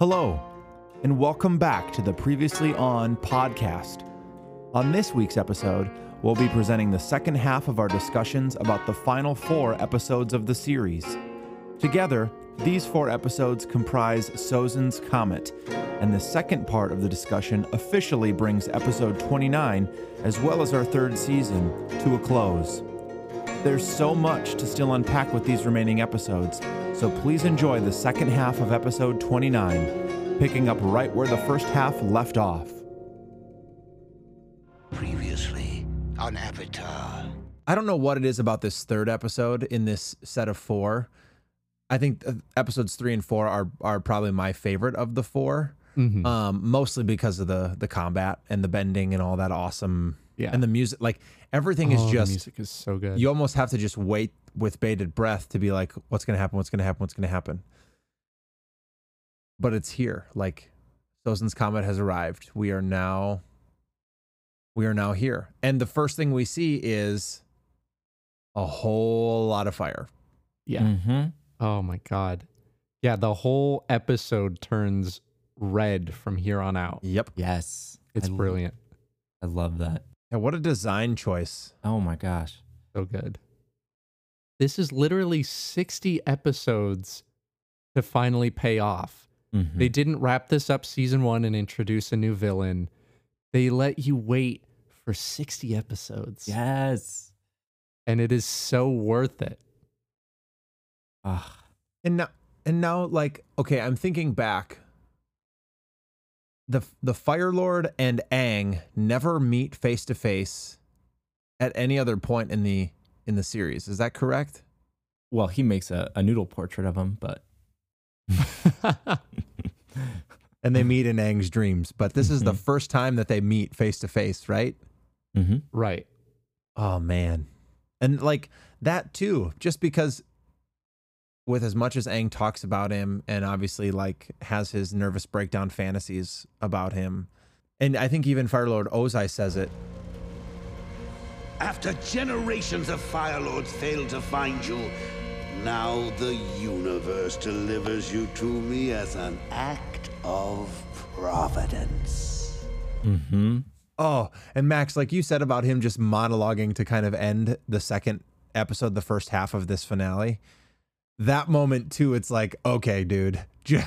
Hello, and welcome back to the Previously On podcast. On this week's episode, we'll be presenting the second half of our discussions about the final four episodes of the series. Together, these four episodes comprise Sozin's Comet, and the second part of the discussion officially brings episode 29, as well as our third season, to a close. There's so much to still unpack with these remaining episodes, so please enjoy the second half of episode 29, picking up right where the first half left off. Previously on Avatar. I don't know what it is about this third episode in this set of four. I think uh, episodes three and four are are probably my favorite of the 4 Mhm. um, mostly because of the the combat and the bending and all that awesome. Yeah. and the music, like everything is Oh, the just music is so good. you almost have to just wait with bated breath to be like, what's gonna happen? What's gonna happen? What's gonna happen? But it's here. Like Sozin's comet has arrived. We are now we are now here. And the first thing we see is a whole lot of fire. yeah. Mm-hmm. Oh my god. Yeah, the whole episode turns red from here on out. Yep. Yes. It's I l- brilliant. I love that. And what a design choice. Oh my gosh. So good. This is literally 60 episodes to finally pay off. Mhm. They didn't wrap this up season 1 and introduce a new villain. They let you wait for 60 episodes. yes. And it is so worth it. Ah, And now, and now, like, okay, I'm thinking back. The the Fire Lord and Aang never meet face to face at any other point in the in the series. Is that correct? well, he makes a, a noodle portrait of him, but And they meet in Aang's dreams, but this is the Mhm. first time that they meet face to face, right? hmm right. Oh man. And like that too, just because with as much as Aang talks about him and obviously like has his nervous breakdown fantasies about him. And I think even Firelord Ozai says it. After generations of Fire Lords failed to find you, now the universe delivers you to me as an act of providence. Mm-hmm. Oh, and Max, like you said about him just monologuing to kind of end the second episode, the first half of this finale. That moment too, it's like, okay, dude, j-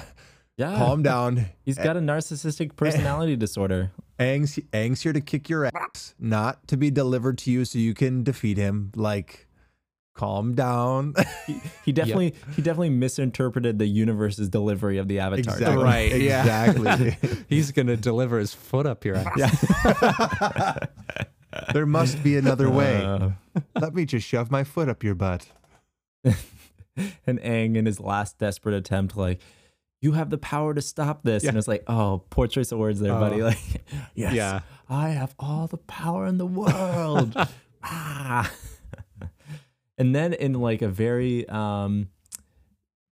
Yeah. calm down. He's got a narcissistic personality disorder. Aang's, Aang's here to kick your ass, not to be delivered to you so you can defeat him. Like, calm down. He, he definitely he definitely misinterpreted the universe's delivery of the Avatar. exactly. Right. Exactly. He's going to deliver his foot up your ass. there must be another way. Uh, Let me just shove my foot up your butt. and Aang in his last desperate attempt, like, you have the power to stop this. And it's like, oh, poor choice of words there, buddy. Oh. Like, yes, Yeah. I have all the power in the world. ah. And then in like a very um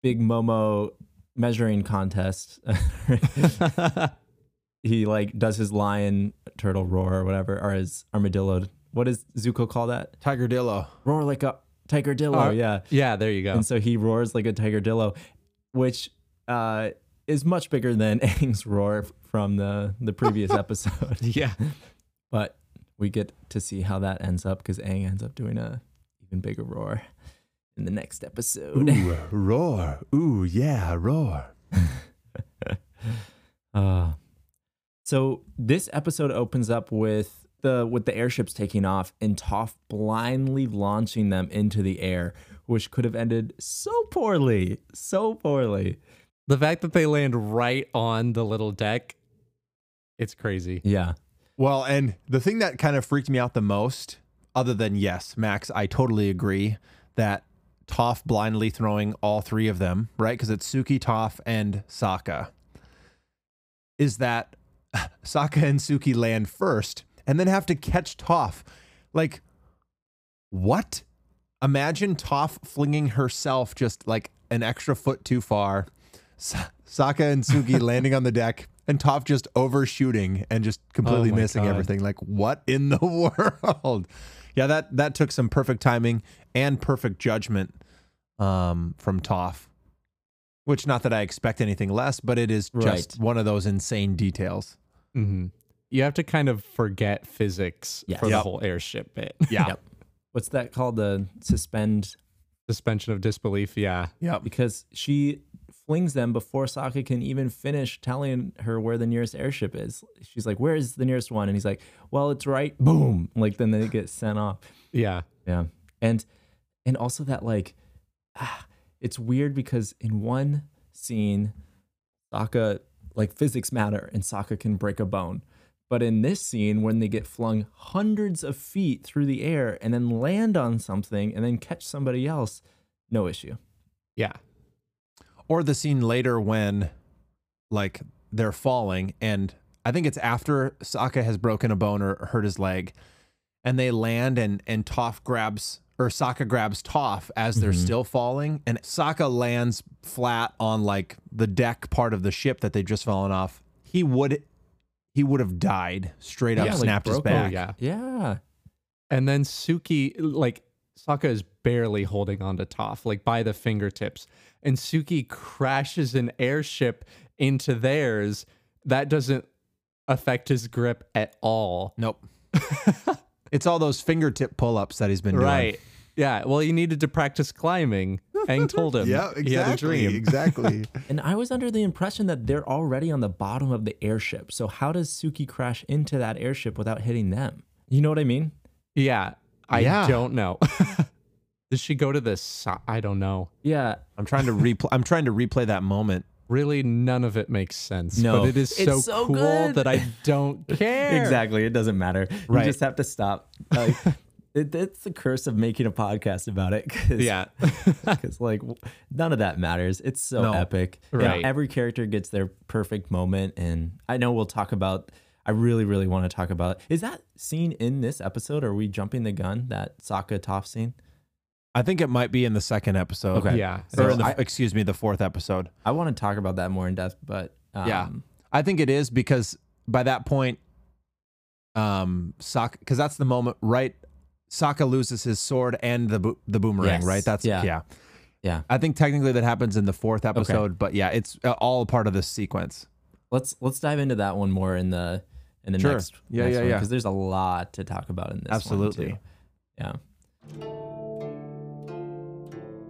big Momo measuring contest, he like does his lion turtle roar or whatever, or his armadillo. What does Zuko call that? Tiger Dillo. Roar like a tiger dillo. Oh, yeah. Yeah, there you go. And so he roars like a tiger dillo, which uh, is much bigger than Aang's roar from the the previous episode. yeah. But we get to see how that ends up because Aang ends up doing a even bigger roar in the next episode. Ooh, roar. Ooh, yeah, roar. Uh, so this episode opens up with the with the airships taking off and Toph blindly launching them into the air, which could have ended so poorly, so poorly. The fact that they land right on the little deck, it's crazy. Yeah. Well, and the thing that kind of freaked me out the most, other than yes, Max, I totally agree that Toph blindly throwing all three of them, right? Because it's Suki, Toph, and Sokka. Is that Sokka and Suki land first and then have to catch Toph. Like, what? Imagine Toph flinging herself just like an extra foot too far. Sa- Sokka and Suki landing on the deck and Toph just overshooting and just completely Oh missing God. everything. Like, what in the world? Yeah, that that took some perfect timing and perfect judgment um, from Toph. Which, not that I expect anything less, but it is just one of those insane details. hmm You have to kind of forget physics Yes. for the whole airship bit. Yeah. Yep. What's that called? The suspend Suspension of disbelief. Yeah. Yeah. because she flings them before Sokka can even finish telling her where the nearest airship is. She's like, "Where is the nearest one?" And he's like, "Well, it's right." Boom! Like then they get sent off. Yeah. Yeah, and and also that like, ah, it's weird because in one scene, Sokka like physics matter and Sokka can break a bone. But in this scene, when they get flung hundreds of feet through the air and then land on something and then catch somebody else, no issue. Yeah. Or the scene later when, like, they're falling, and I think it's after Sokka has broken a bone or hurt his leg, and they land, and and Toph grabs or Sokka grabs Toph as they're Mhm. still falling, and Sokka lands flat on like the deck part of the ship that they've just fallen off. He would, he would have died straight up, Yeah, like snapped his broke- Oh, back. yeah. Yeah. And then Suki, like Sokka is barely holding on to Toph, like by the fingertips. And Suki crashes an airship into theirs. That doesn't affect his grip at all. Nope. it's all those fingertip pull-ups that he's been doing. Right. Yeah. Well, he needed to practice climbing. Aang told him. He had a dream. exactly. And I was under the impression that they're already on the bottom of the airship. So how does Suki crash into that airship without hitting them? You know what I mean? Yeah. I Yeah. don't know. Does she go to the si- I don't know. Yeah. I'm trying to replay. I'm trying to replay that moment. Really, none of it makes sense. No. But it is It's so, so cool good. that I don't care. Exactly. It doesn't matter. Right. You just have to stop. Like, it, it's the curse of making a podcast about it. Cause, Yeah. Because, like, none of that matters. It's so No. epic. And Right. every character gets their perfect moment. And I know we'll talk about, I really, really want to talk about Is that scene in this episode? Are we jumping the gun? That Sokka Toph scene? I think it might be in the second episode. Okay. Yeah. Or So in the, I- excuse me, the fourth episode. I want to talk about that more in depth, but um, Yeah. I think it is because by that point, um, Sokka, because that's the moment, right? Sokka loses his sword and the bo- the boomerang, Yes. right? That's Yeah. yeah. Yeah. I think technically that happens in the fourth episode, but yeah, it's uh, all part of this sequence. Let's let's dive into that one more in the in the Sure. next Yeah, yeah, yeah. because there's a lot to talk about in this. Absolutely. One too. Yeah.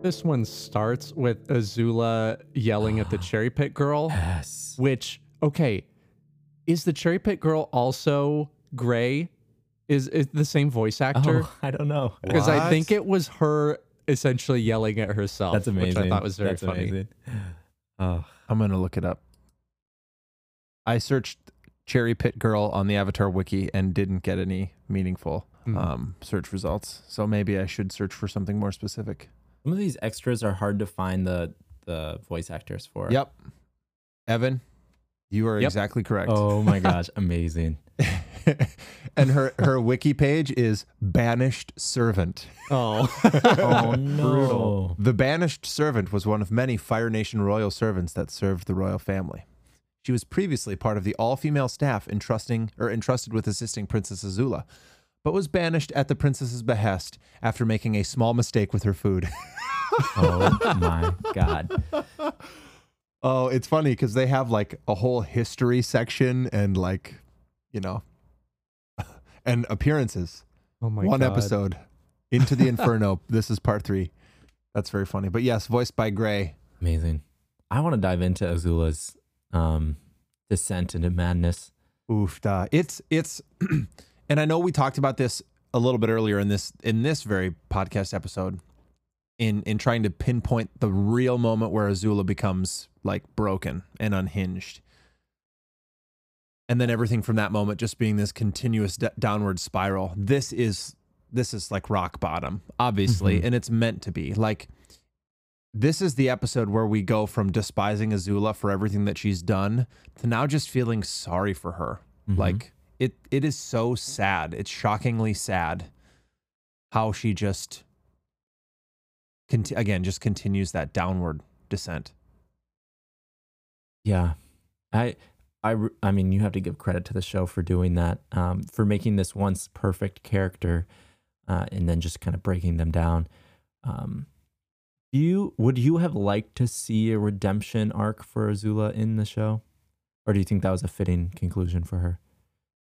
This one starts with Azula yelling at the cherry pit girl, Yes. which, okay, is the cherry pit girl also gray? Is, is the same voice actor? Oh, I don't know. Because I think it was her essentially yelling at herself. That's amazing. Which I thought was very That's funny. amazing. Oh, I'm gonna look it up. I searched Cherry Pit Girl on the Avatar wiki and didn't get any meaningful Mhm. um, search results. So maybe I should search for something more specific. some of these extras are hard to find the the voice actors for. Yep. Evan, you are Yep. exactly correct. Oh my gosh, amazing. and her her wiki page is banished servant. Oh. Oh no. The banished servant was one of many Fire Nation royal servants that served the royal family. She was previously part of the all-female staff entrusting or entrusted with assisting Princess Azula, but was banished at the princess's behest after making a small mistake with her food. Oh my god. oh, it's funny because they have like a whole history section and like, you know, and appearances. Oh my One God. episode into the inferno. this is part three. That's very funny. But yes, voiced by Grey. Amazing. I want to dive into Azula's um descent into madness. Oof, da. It's it's, and I know we talked about this a little bit earlier in this in this very podcast episode, in in trying to pinpoint the real moment where Azula becomes like broken and unhinged, and then everything from that moment just being this continuous d- downward spiral. This is this is like rock bottom, obviously, Mhm. and it's meant to be like. This is the episode where we go from despising Azula for everything that she's done to now just feeling sorry for her. Mhm. Like it it is so sad. It's shockingly sad how she just conti- again just continues that downward descent. Yeah, I, I, I mean, you have to give credit to the show for doing that, um, for making this once perfect character, uh, and then just kind of breaking them down. Um, Do you would you have liked to see a redemption arc for Azula in the show, or do you think that was a fitting conclusion for her?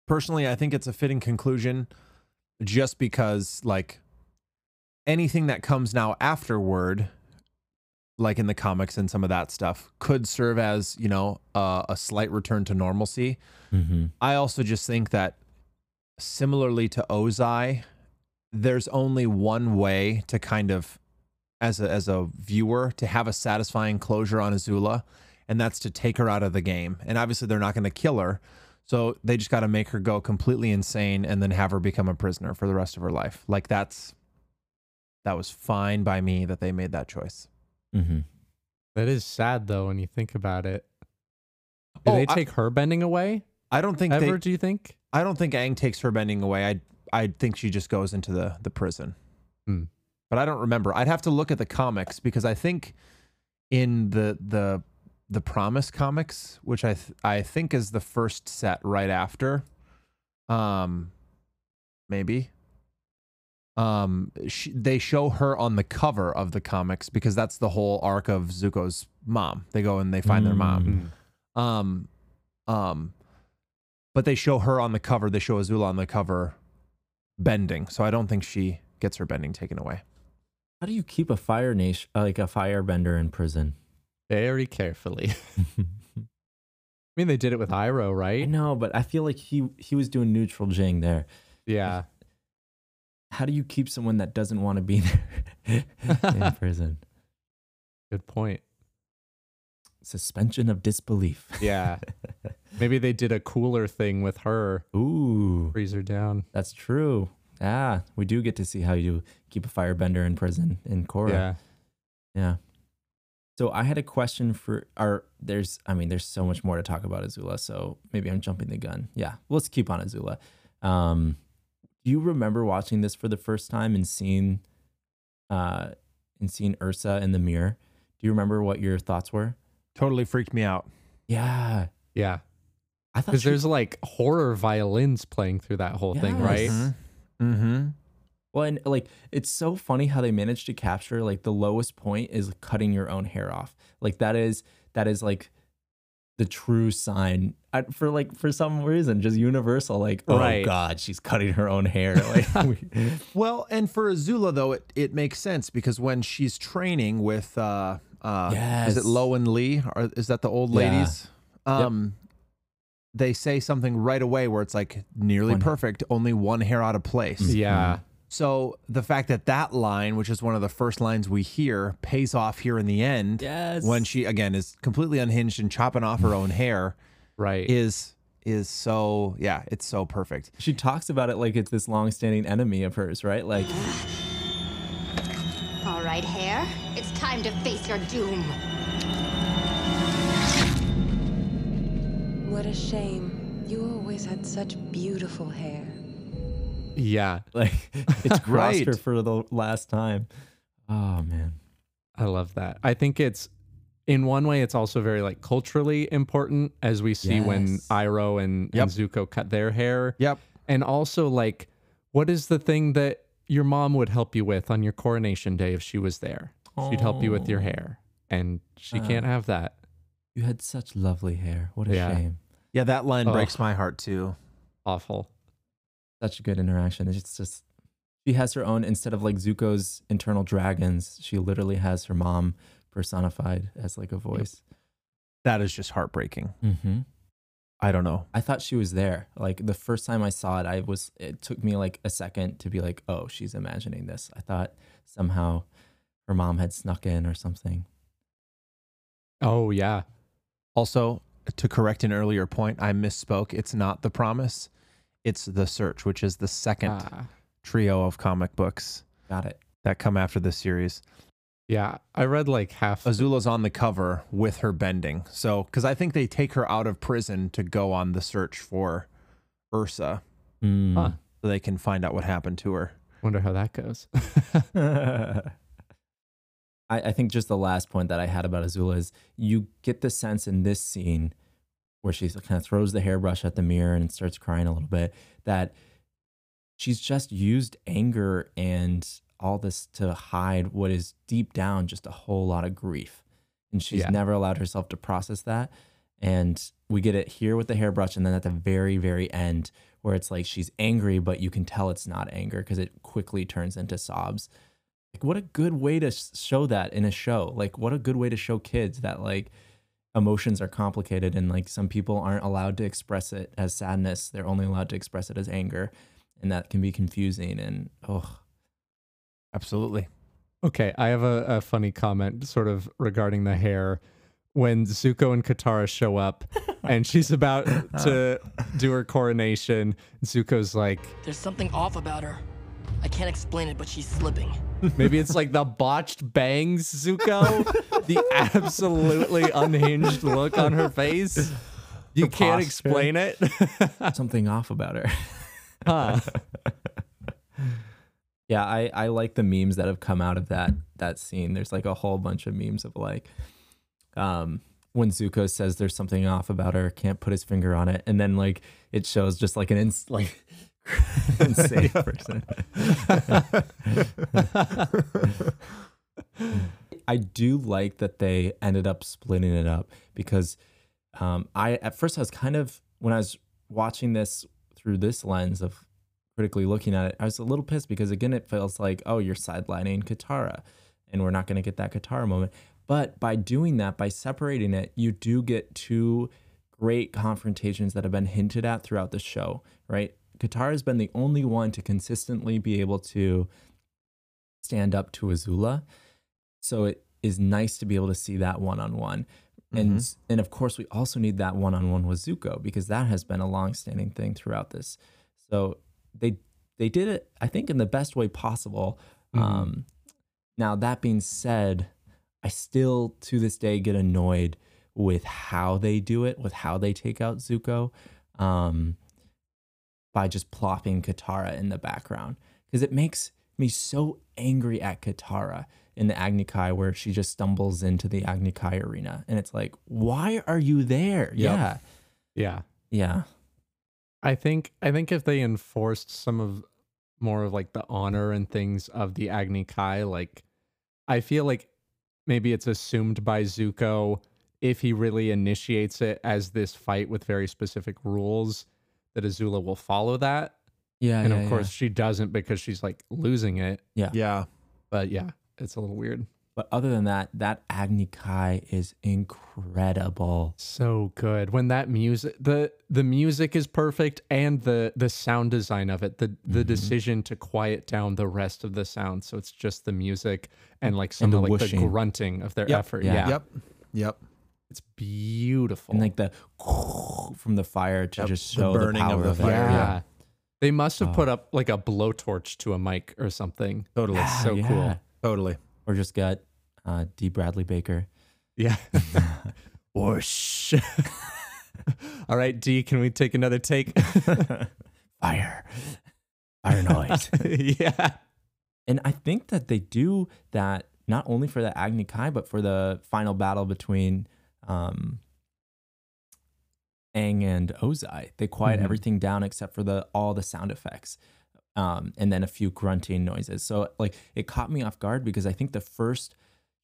Personally, I think it's a fitting conclusion just because, like, anything that comes now afterward, like in the comics and some of that stuff, could serve as, you know, uh, a slight return to normalcy. Mm-hmm. I also just think that similarly to Ozai, there's only one way to kind of as a as a viewer to have a satisfying closure on Azula, and that's to take her out of the game. And obviously they're not going to kill her. So they just got to make her go completely insane and then have her become a prisoner for the rest of her life. Like that's that was fine by me that they made that choice. Mm-hmm. That is sad though when you think about it. Do Oh, they I- take her bending away I don't think ever? they, do you think? I don't think Aang takes her bending away. I I think she just goes into the the prison. Hmm. But I don't remember. I'd have to look at the comics because I think in the the the Promise comics, which I th- I think is the first set right after, um, maybe. Um, she, they show her on the cover of the comics because that's the whole arc of Zuko's mom. They go and they find their mom. Mm. Um, um, but they show her on the cover. They show Azula on the cover bending. So I don't think she gets her bending taken away. How do you keep a fire nation like a firebender in prison? Very carefully. I mean, they did it with Iroh, right? No, but I feel like he he was doing neutral Jing there. Yeah. How do you keep someone that doesn't want to be there in prison? Good point. Suspension of disbelief. Yeah. Maybe they did a cooler thing with her, Ooh, freeze her down. that's true. Ah, we do get to see how you keep a firebender in prison in Korra. Yeah. Yeah. So I had a question for our there's I mean there's so much more to talk about Azula, so maybe I'm jumping the gun. Yeah, let's keep on Azula. Um do you remember watching this for the first time and seeing uh and seeing Ursa in the mirror? Do you remember what your thoughts were? Totally freaked me out. Yeah. Yeah. I thought Because she- there's like horror violins playing through that whole thing, right? Yes. Mm-hmm. Well, and like it's so funny how they managed to capture like the lowest point is cutting your own hair off. Like that is that is like the true sign I, for like for some reason just universal. Like oh Right. god, she's cutting her own hair. Like Well, and for Azula though, it, it makes sense because when she's training with uh uh is it Yes. Lo and Lee or is that the old Yeah. ladies? Um they say something right away where it's like nearly One- perfect, only one hair out of place. Yeah. So the fact that that line, which is one of the first lines we hear, pays off here in the end yes. when she again is completely unhinged and chopping off her own hair Right. is is so yeah, it's so perfect. she talks about it like it's this long-standing enemy of hers, right? Like All right, Hair. It's time to face your doom. What a shame. You always had such beautiful hair. yeah. like it's crossed Right. her for the last time. Oh man. I love that. I think it's in one way it's also very like culturally important as we see when Yes. Iroh and, Yep. and Zuko cut their hair. Yep. And also like what is the thing that your mom would help you with on your coronation day if she was there? She'd help you with your Oh. hair. And she Ah. can't have that. You had such lovely hair. What a Yeah. shame. Yeah, that line Ugh. breaks my heart too. Awful. such a good interaction. It's just she has her own instead of like Zuko's internal dragons, she literally has her mom personified as like a voice. That is just heartbreaking. Mm-hmm. I don't know. I thought she was there. Like the first time I saw it, I was. It took me like a second to be like, "Oh, she's imagining this." I thought somehow her mom had snuck in or something. Oh yeah. Also, to correct an earlier point, I misspoke. It's not the promise. It's the search, which is the second Ah. trio of comic books Got it. that come after this series. Yeah. I read like half Azula's on the cover with her bending. So, because I think they take her out of prison to go on the search for Ursa Mm. Huh. so they can find out what happened to her. Wonder how that goes. I, I think just the last point that I had about Azula is you get the sense in this scene where she kind of throws the hairbrush at the mirror and starts crying a little bit that she's just used anger and all this to hide what is deep down just a whole lot of grief. And she's Yeah. never allowed herself to process that. And we get it here with the hairbrush, and then at the very, very end, where it's like she's angry, but you can tell it's not anger because it quickly turns into sobs. Like, what a good way to show that in a show. Like, what a good way to show kids that, like, emotions are complicated and, like, some people aren't allowed to express it as sadness. They're only allowed to express it as anger. And that can be confusing. And, oh, Absolutely. Okay, I have a, a funny comment sort of regarding the hair. When Zuko and Katara show up and she's about to do her coronation, Zuko's like, There's something off about her. I can't explain it, but she's slipping. maybe it's like the botched bangs, Zuko. the absolutely unhinged look on her face. You can't posture. explain it. something off about her. huh. Yeah, I, I like the memes that have come out of that that scene. There's like a whole bunch of memes of like um when Zuko says there's something off about her, can't put his finger on it, and then like it shows just like an ins- like insane person. I do like that they ended up splitting it up because um, I at first I was kind of when I was watching this through this lens of critically looking at it, I was a little pissed because again it feels like oh you're sidelining Katara, and we're not going to get that Katara moment. But by doing that, by separating it, you do get two great confrontations that have been hinted at throughout the show. Right, Katara has been the only one to consistently be able to stand up to Azula. So it is nice to be able to see that one on one. And mm-hmm. and of course we also need that one on one with Zuko because that has been a long standing thing throughout this. So they they did it, I think, in the best way possible. Um, now that being said, I still to this day get annoyed with how they do it, with how they take out Zuko, um, by just plopping Katara in the background because it makes me so angry at Katara in the Agni Kai where she just stumbles into the Agni Kai arena and it's like, why are you there? Yeah, Yeah. yeah, I think I think if they enforced some of more of like the honor and things of the Agni Kai, like I feel like maybe it's assumed by Zuko if he really initiates it as this fight with very specific rules that Azula will follow that. yeah. and yeah, of course she doesn't because she's like losing it. Yeah. Yeah. But yeah, it's a little weird. But other than that, that Agni Kai is incredible. So good. When that music the the music is perfect and the the sound design of it, the the Mm-hmm. decision to quiet down the rest of the sound so it's just the music and like some And the of like whooshing. the grunting of their Yep. effort. Yeah. Yeah. Yep. Yep. It's beautiful. And like the from the fire to Yep, just the show the, burning of power the of, it. fire, yeah. yeah. They must have Oh. put up like a blowtorch to a mic or something. Totally. Yeah, so yeah. cool. Totally. Or just got uh, D. Bradley Baker. Yeah. Whoosh. All right, D, can we take another take? Fire. Fire noise. yeah. And I think that they do that not only for the Agni Kai, but for the final battle between um, Aang and Ozai. They quiet Mhm. everything down except for the all the sound effects, um, and then a few grunting noises. So like it caught me off guard because I think the first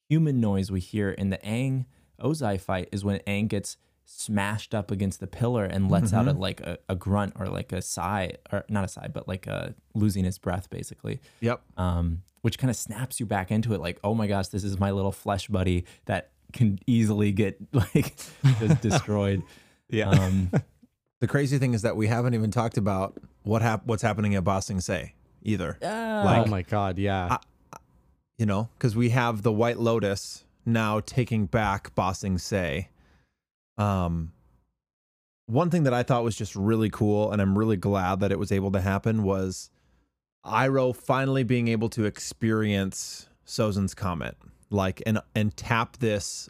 human noise we hear in the Aang Ozai fight is when Aang gets smashed up against the pillar and lets out a, like a, a grunt or like a sigh or not a sigh but like a losing his breath basically Yep. um, which kind of snaps you back into it. Like, oh my gosh, this is my little flesh buddy that can easily get like just destroyed. Yeah. Um, The crazy thing is that we haven't even talked about what hap- what's happening at Ba Sing Se either. oh my god, yeah. You know, because we have the White Lotus now taking back Ba Sing Se. Um, one thing that I thought was just really cool, and I'm really glad that it was able to happen, was Iroh finally being able to experience Sozin's comet, like and and tap this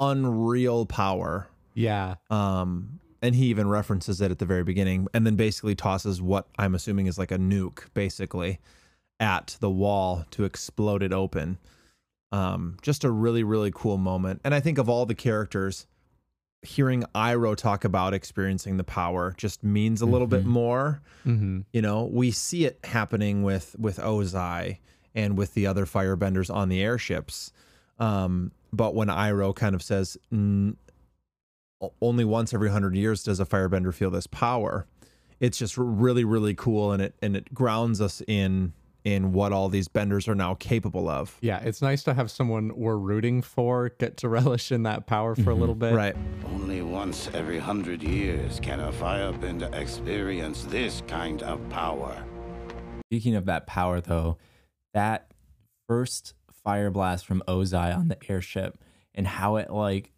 unreal power yeah. um and he even references it at the very beginning and then basically tosses what i'm assuming is like a nuke basically at the wall to explode it open um just a really really cool moment and i think of all the characters hearing Iroh talk about experiencing the power just means a little bit more Mm-hmm. you know we see it happening with with ozai and with the other firebenders on the airships. Um, but when Iroh kind of says, only once every hundred years does a firebender feel this power, it's just really, really cool, and it and it grounds us in in what all these benders are now capable of. Yeah, it's nice to have someone we're rooting for get to relish in that power for a little mm-hmm. bit. Right. Only once every hundred years can a firebender experience this kind of power. Speaking of that power, though, that first fire blast from Ozai on the airship and how it like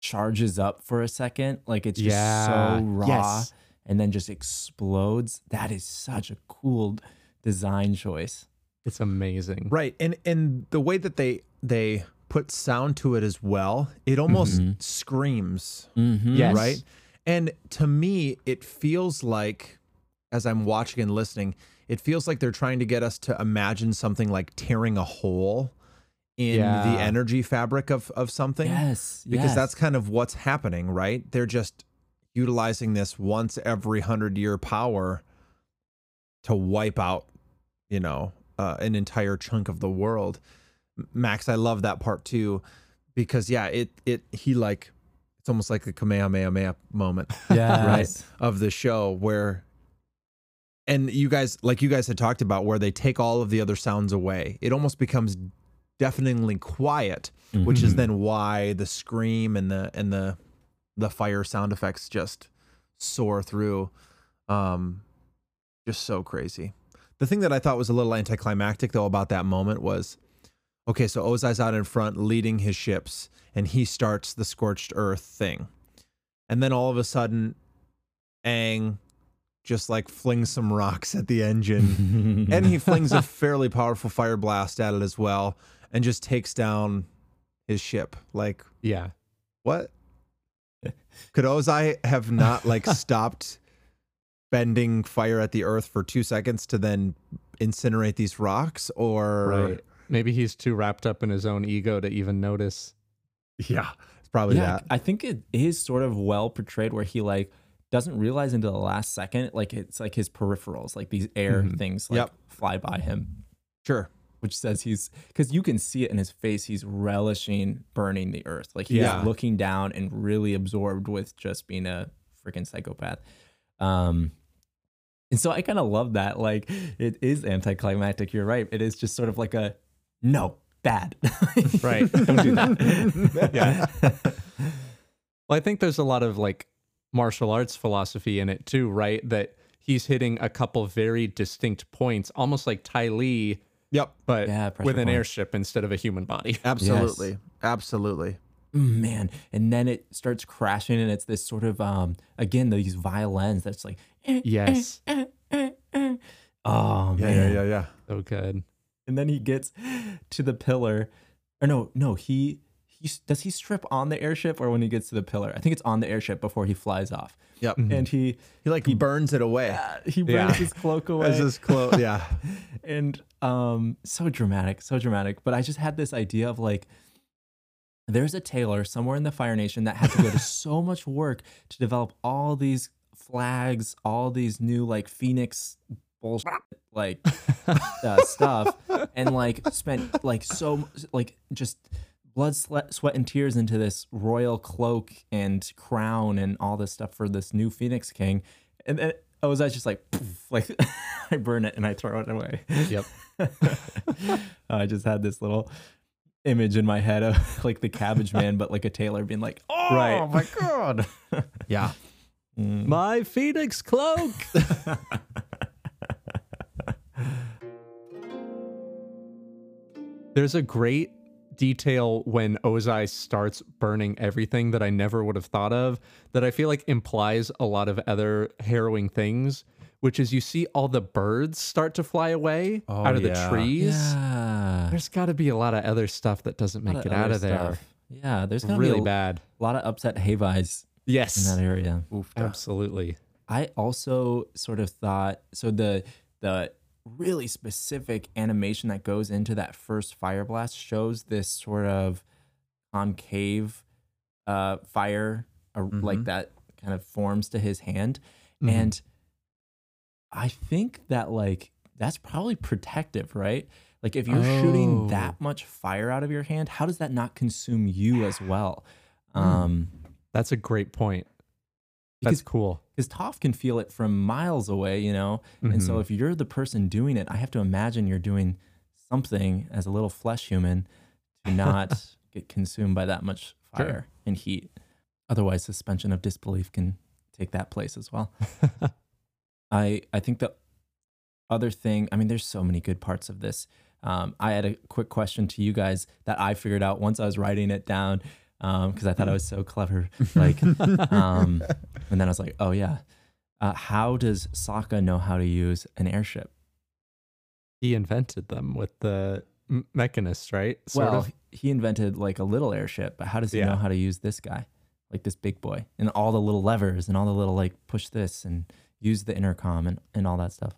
charges up for a second, like it's just Yeah. so raw Yes. and then just explodes. That is such a cool design choice. It's amazing. Right. And and the way that they they put sound to it as well, it almost screams. Mm-hmm. Yes. Right. And to me, it feels like as I'm watching and listening, it feels like they're trying to get us to imagine something like tearing a hole in Yeah. the energy fabric of of something. Yes. Because yes. that's kind of what's happening, right? They're just utilizing this once every hundred year power to wipe out, you know, uh, an entire chunk of the world. Max, I love that part too, because yeah, it it he like it's almost like a Kamehameha moment, Yes. right, of the show where. And you guys, like you guys had talked about, where they take all of the other sounds away, it almost becomes deafeningly quiet, which is then why the scream and the and the the fire sound effects just soar through. Um, just so crazy. The thing that I thought was a little anticlimactic though about that moment was, okay, so Ozai's out in front leading his ships, and he starts the scorched earth thing, and then all of a sudden, Aang just like flings some rocks at the engine, and he flings a fairly powerful fire blast at it as well, and just takes down his ship. Like, Yeah. what? Could Ozai have not like stopped bending fire at the earth for two seconds to then incinerate these rocks? Or Right. Maybe he's too wrapped up in his own ego to even notice. yeah, it's probably yeah, that. I think it is sort of well portrayed where he like doesn't realize until the last second, like it's like his peripherals, like these air things, like Yep. fly by him, Sure. which says he's because you can see it in his face. He's relishing burning the earth, like he's Yeah. looking down and really absorbed with just being a freaking psychopath. Um, and so I kind of love that. Like it is anticlimactic. You're right. It is just sort of like a no bad. Right. Don't do that. yeah. well, I think there's a lot of like martial arts philosophy in it too, right? That he's hitting a couple very distinct points, almost like Ty Lee, Yep. but Yeah, with an point. airship instead of a human body. Absolutely. Absolutely. Mm, man and then it starts crashing and it's this sort of um again these violins that's like eh, Yes. oh Yeah, man yeah, yeah, yeah. So good. and then he gets to the pillar or no no he he does he strip on the airship or when he gets to the pillar i think it's on the airship before he flies off Yep. and he He like he burns it away. uh, he burns Yeah. his cloak away As his clothes. Yeah. and um so dramatic so dramatic but i just had this idea of like there's a tailor somewhere in the fire nation that had to go to so much work to develop all these flags all these new like phoenix bullshit like uh, stuff and like spent like so like just blood sweat, sweat and tears into this royal cloak and crown and all this stuff for this new phoenix king and then I was I just like, poof, like I burn it and I throw it away. Yep. I just had this little image in my head of like the cabbage man, but like a tailor being like, oh Right. my God. Yeah. Mm. My Phoenix cloak. There's a great detail when Ozai starts burning everything that I never would have thought of that I feel like implies a lot of other harrowing things, which is you see all the birds start to fly away Oh, out of yeah. the trees. Yeah. There's got to be a lot of other stuff that doesn't make it out of there. stuff. Yeah, there's gonna Really be a bad. lot of upset Havies in that area. Oof, Absolutely. I also sort of thought so the the really specific animation that goes into that first fire blast shows this sort of concave uh fire uh, like that kind of forms to his hand and I think that like that's probably protective, right? Like if you're shooting Oh. that much fire out of your hand, how does that not consume you as well? Um, That's a great point. Because- That's cool. because Toph can feel it from miles away, you know. And so if you're the person doing it, I have to imagine you're doing something as a little flesh human to not get consumed by that much fire Sure. and heat. Otherwise, suspension of disbelief can take that place as well. I I think the other thing, I mean, there's so many good parts of this. Um, I had a quick question to you guys that I figured out once I was writing it down because I thought I was so clever. Like, um, and then I was like, oh yeah, uh, how does Sokka know how to use an airship? He invented them with the m- mechanists, right? Sort well, of. he invented like a little airship, but how does he Yeah. know how to use this guy, like this big boy, and all the little levers and all the little like push this and use the intercom and, and all that stuff?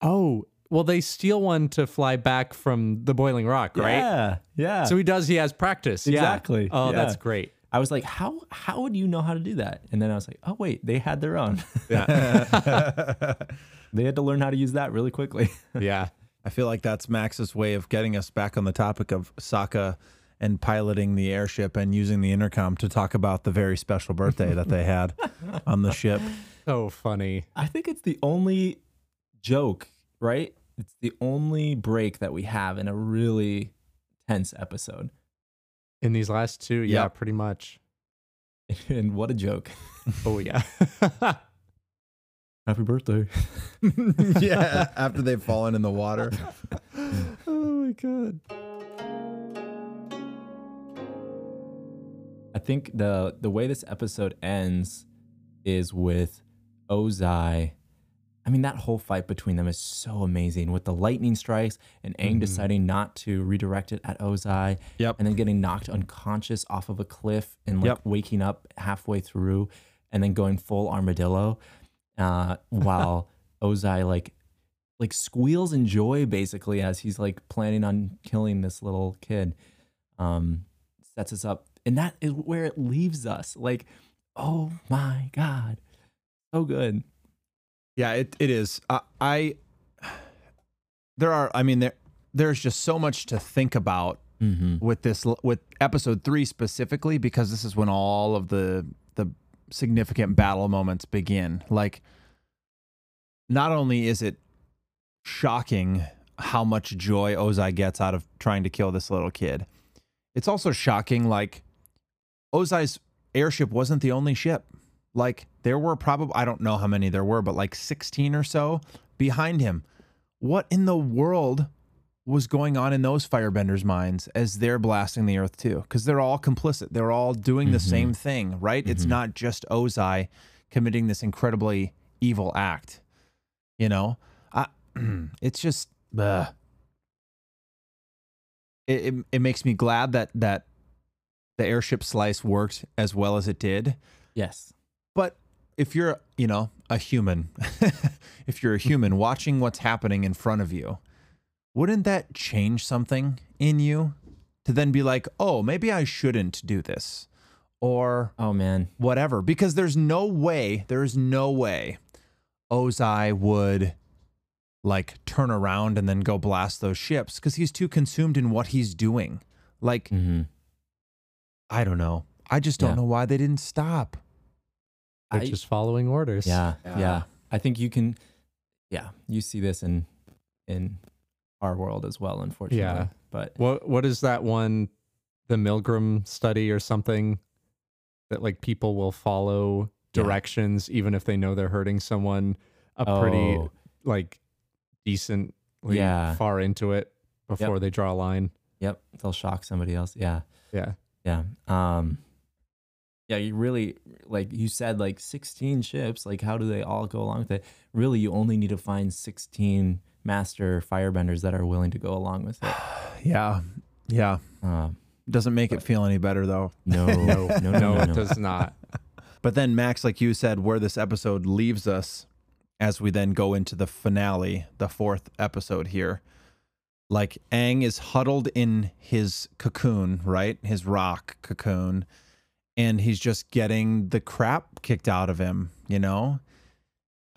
Oh, well, they steal one to fly back from the boiling rock, right? Yeah, yeah. So he does. He has practice. Yeah. Exactly, Oh, that's great. I was like, how how would you know how to do that? And then I was like, oh wait, they had their own. Yeah. they had to learn how to use that really quickly. Yeah. I feel like that's Max's way of getting us back on the topic of Sokka and piloting the airship and using the intercom to talk about the very special birthday that they had on the ship. So funny. I think it's the only joke, right? It's the only break that we have in a really tense episode. In these last two, yeah, Yep. pretty much. and what a joke. Oh yeah. Happy birthday. yeah, after they've fallen in the water. oh my god. Think the the way this episode ends is with Ozai. I mean, that whole fight between them is so amazing with the lightning strikes and Aang deciding not to redirect it at Ozai. Yep. And then getting knocked unconscious off of a cliff and like Yep. waking up halfway through and then going full armadillo. Uh, while Ozai like like squeals in joy basically as he's like planning on killing this little kid. Um, sets us up, and that is where it leaves us. Like, oh my god, so good. Yeah, it, it is. Uh, I there are I mean there there's just so much to think about Mm-hmm. with this with episode 3 specifically because this is when all of the the significant battle moments begin. Like not only is it shocking how much joy Ozai gets out of trying to kill this little kid. It's also shocking like Ozai's airship wasn't the only ship. Like there were probably I don't know how many there were, but like 16 or so behind him. What in the world was going on in those firebenders' minds as they're blasting the earth too? Because they're all complicit. They're all doing the mm-hmm. same thing, right? It's mm-hmm. not just Ozai committing this incredibly evil act. You know, I, it's just, ugh. It, it it makes me glad that that the airship slice worked as well as it did. Yes. But if you're, you know, a human, if you're a human watching what's happening in front of you, wouldn't that change something in you to then be like, oh, maybe I shouldn't do this or Oh man. whatever? Because there's no way, there's no way Ozai would like turn around and then go blast those ships because he's too consumed in what he's doing. Like, Mm-hmm. I don't know. I just don't Yeah. know why they didn't stop. They're I- just following orders. Yeah, Yeah. yeah. I think you can. Yeah, you see this in in our world as well, unfortunately. Yeah. But What what is that one the Milgram study or something that like people will follow Yeah. directions even if they know they're hurting someone a pretty Oh. like decently Yeah. far into it before they draw a line. yep, they'll shock somebody else. Yeah. Yeah. Yeah. Um yeah, you really like you said like 16 ships, like how do they all go along with it? Really you only need to find 16 master firebenders that are willing to go along with it. Yeah. Yeah. Um Doesn't make it feel any better though. no, no, no, no, No, no, it no. does not. But then Max, like you said, where this episode leaves us as we then go into the finale, the fourth episode here. Like Aang is huddled in his cocoon, right? His rock cocoon. And he's just getting the crap kicked out of him, you know?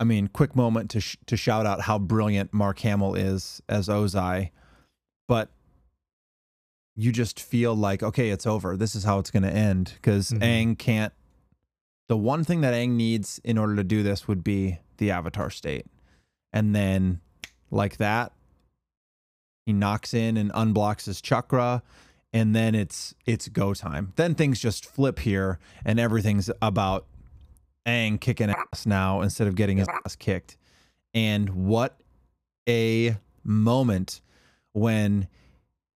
I mean, quick moment to sh- to shout out how brilliant Mark Hamill is as Ozai, but you just feel like okay, it's over. This is how it's going to end because Mhm. Aang can't. The one thing that Aang needs in order to do this would be the Avatar state, and then like that, he knocks in and unblocks his chakra, and then it's it's go time. Then things just flip here, and everything's about Aang kicking ass now instead of getting his ass kicked. And what a moment when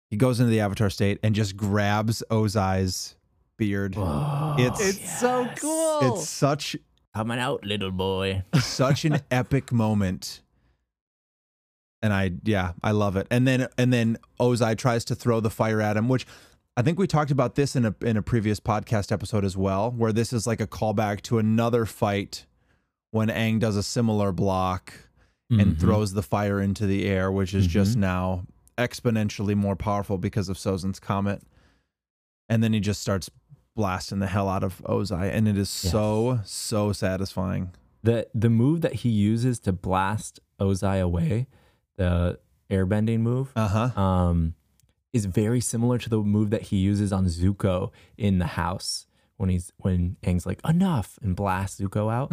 he goes into the Avatar state and just grabs Ozai's beard. it's It's so cool. it's such Coming out, little boy. such an epic moment. And I yeah, I love it. And then and then Ozai tries to throw the fire at him, which I think we talked about this in a in a previous podcast episode as well, where this is like a callback to another fight when Aang does a similar block and Mhm. throws the fire into the air, which is just Mhm. now exponentially more powerful because of Sozin's comet. And then he just starts blasting the hell out of Ozai, and it is so so satisfying. the the move that he uses to blast Ozai away, the airbending move, Uh huh. um, is very similar to the move that he uses on Zuko in the house when he's when Aang's like enough and blasts Zuko out.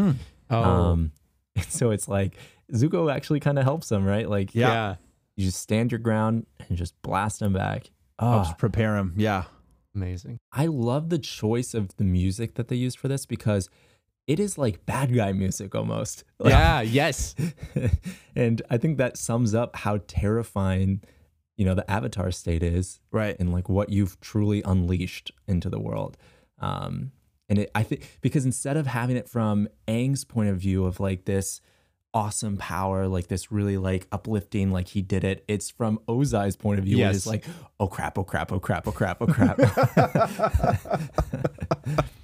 oh, Um, and so it's like Zuko actually kind of helps him, right? Like Yeah. yeah. you just stand your ground and just blast him back. Helps Oh, prepare him. Yeah. Amazing. I love the choice of the music that they used for this because it is like bad guy music almost. Like- Yeah. Yes. and I think that sums up how terrifying, you know, the avatar state is Right. and like what you've truly unleashed into the world. Um, and it, I think because instead of having it from Aang's point of view of like this awesome power, like this really like uplifting, like he did it, it's from Ozai's point of view. Yes. it's like, oh crap, oh crap, oh crap, oh crap, oh crap.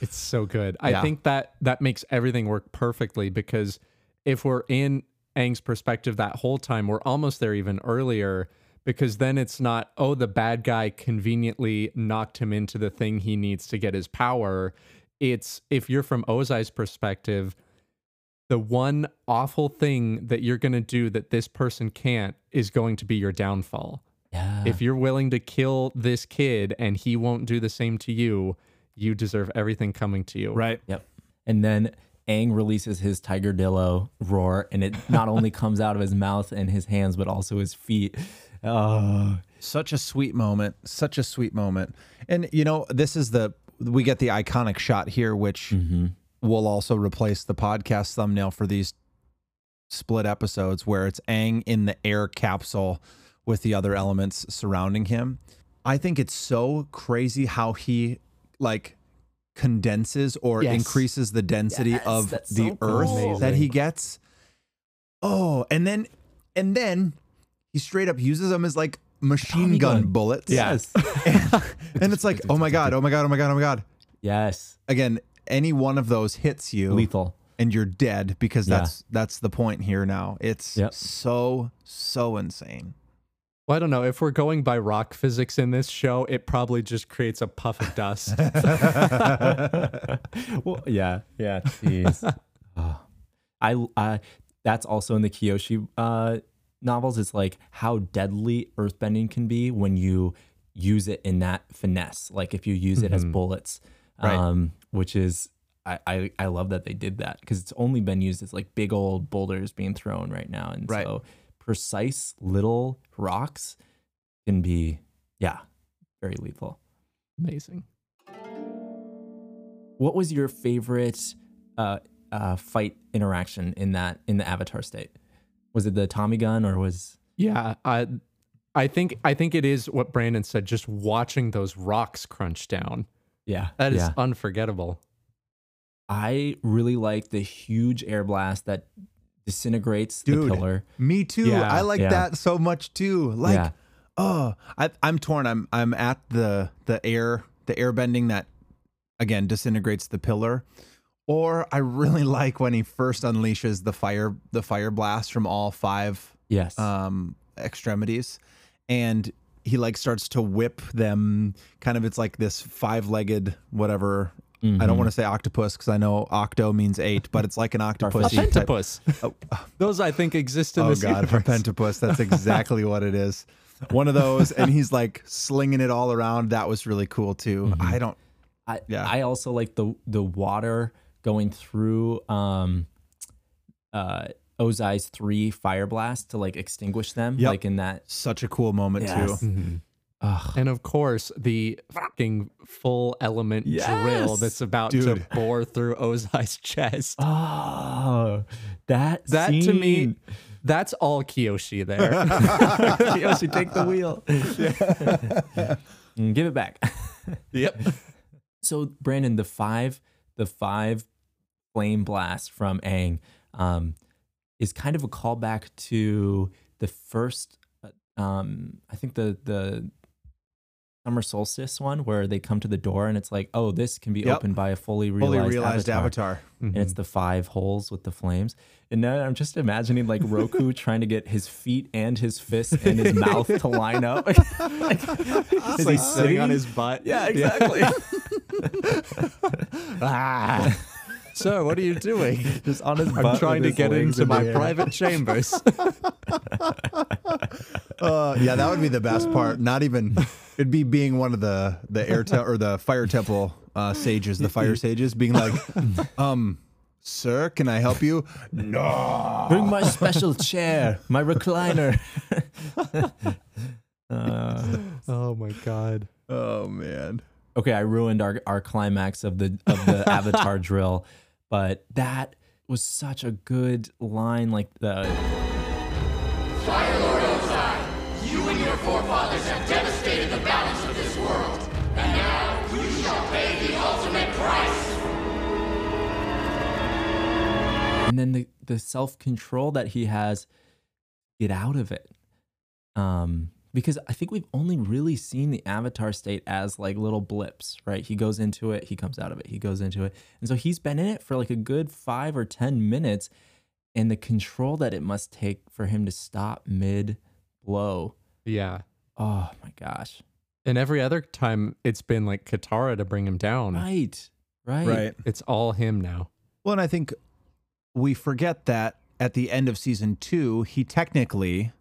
It's so good. I Yeah. think that that makes everything work perfectly because if we're in Aang's perspective that whole time, we're almost there even earlier because then it's not, oh, the bad guy conveniently knocked him into the thing he needs to get his power. It's if you're from Ozai's perspective, the one awful thing that you're going to do that this person can't is going to be your downfall. yeah. If you're willing to kill this kid and he won't do the same to you, you deserve everything coming to you. Right. Yep. And then Aang releases his Tiger Dillo roar, and it not only comes out of his mouth and his hands, but also his feet. Oh, Such a sweet moment. Such a sweet moment. And you know, this is the we get the iconic shot here, which mm-hmm. will also replace the podcast thumbnail for these split episodes where it's Aang in the air capsule with the other elements surrounding him. I think it's so crazy how he like condenses or Yes. increases the density Yes, of the so earth cool. that he gets. Oh, and then and then he straight up uses them as like machine gun, gun. bullets. yes. and it's like, oh my god, oh my god, oh my god, oh my god. yes. Again, any one of those hits you Lethal. and you're dead because Yeah. that's that's the point here now. It's Yep. so so insane. Well, I don't know. If we're going by rock physics in this show, it probably just creates a puff of dust. well, yeah, yeah. Jeez. Oh. I, I, that's also in the Kyoshi uh, novels. It's like how deadly earthbending can be when you use it in that finesse. Like if you use it as bullets, Right. um, which is. I, I, I love that they did that because it's only been used as like big old boulders being thrown right now. And Right. so precise little rocks can be, yeah, very lethal. Amazing. What was your favorite uh, uh, fight interaction in that in the Avatar state? Was it the Tommy gun or was Yeah, I, I think I think it is what Brandon said. Just watching those rocks crunch down, yeah that is yeah. unforgettable. I really like the huge air blast that disintegrates Dude, the pillar. Me too. Yeah, I like yeah. that so much too. Like, Yeah. oh, I, I'm torn. I'm I'm at the the air the air bending that again disintegrates the pillar, or I really like when he first unleashes the fire the fire blast from all five Yes. um extremities, and he like starts to whip them. Kind of, it's like this five legged whatever I don't want to say octopus because I know octo means eight, but it's like an octopus. type. Pentapus. Those I think exist in Oh this Oh god, a universe. pentapus. That's exactly what it is. One of those, and he's like slinging it all around. That was really cool too. I don't. I Yeah. I also like the the water going through um uh Ozai's three fire blasts to like extinguish them. Yep. Like in that Such a cool moment Yes. too. Ugh. And of course, the fucking full element drill that's about Dude. to bore through Ozai's chest. Oh that that to me, that's all Kyoshi there. Yoshi, take the wheel. Mm, Give it back. yep. So Brandon, the five, the five flame blast from Aang, um, is kind of a callback to the first, uh, um, I think the the summer solstice one where they come to the door and it's like, oh, this can be Yep. opened by a fully realized, Fully realized avatar. avatar. And it's the five holes with the flames. And now I'm just imagining like Roku trying to get his feet and his fists and his mouth to line up. Is he like sitting on his butt. Yeah, exactly. Ah. Sir, what are you doing? just on his butt. I'm trying to get into in my air. private chambers. Uh, yeah, that would be the best part. Not even it'd be being one of the the air te- or the fire temple uh, sages, the fire sages, being like, um, sir, can I help you? No. Bring my special chair, my recliner. Uh, oh my god. Oh man. okay, I ruined our, our climax of the of the avatar drill, but that was such a good line. Like the Fire Lord Ozai, you and your forefathers have devastated the balance of this world, and now you shall pay the ultimate price. and then the the self control that he has, get out of it. Um, because I think we've only really seen the avatar state as like little blips, right? He goes into it, he comes out of it, he goes into it, and so he's been in it for like a good five or ten minutes, and the control that it must take for him to stop mid blow. Yeah. Oh my gosh! And every other time it's been like Katara to bring him down. Right, right, Right. It's all him now. Well, and I think we forget that at the end of season two, he technically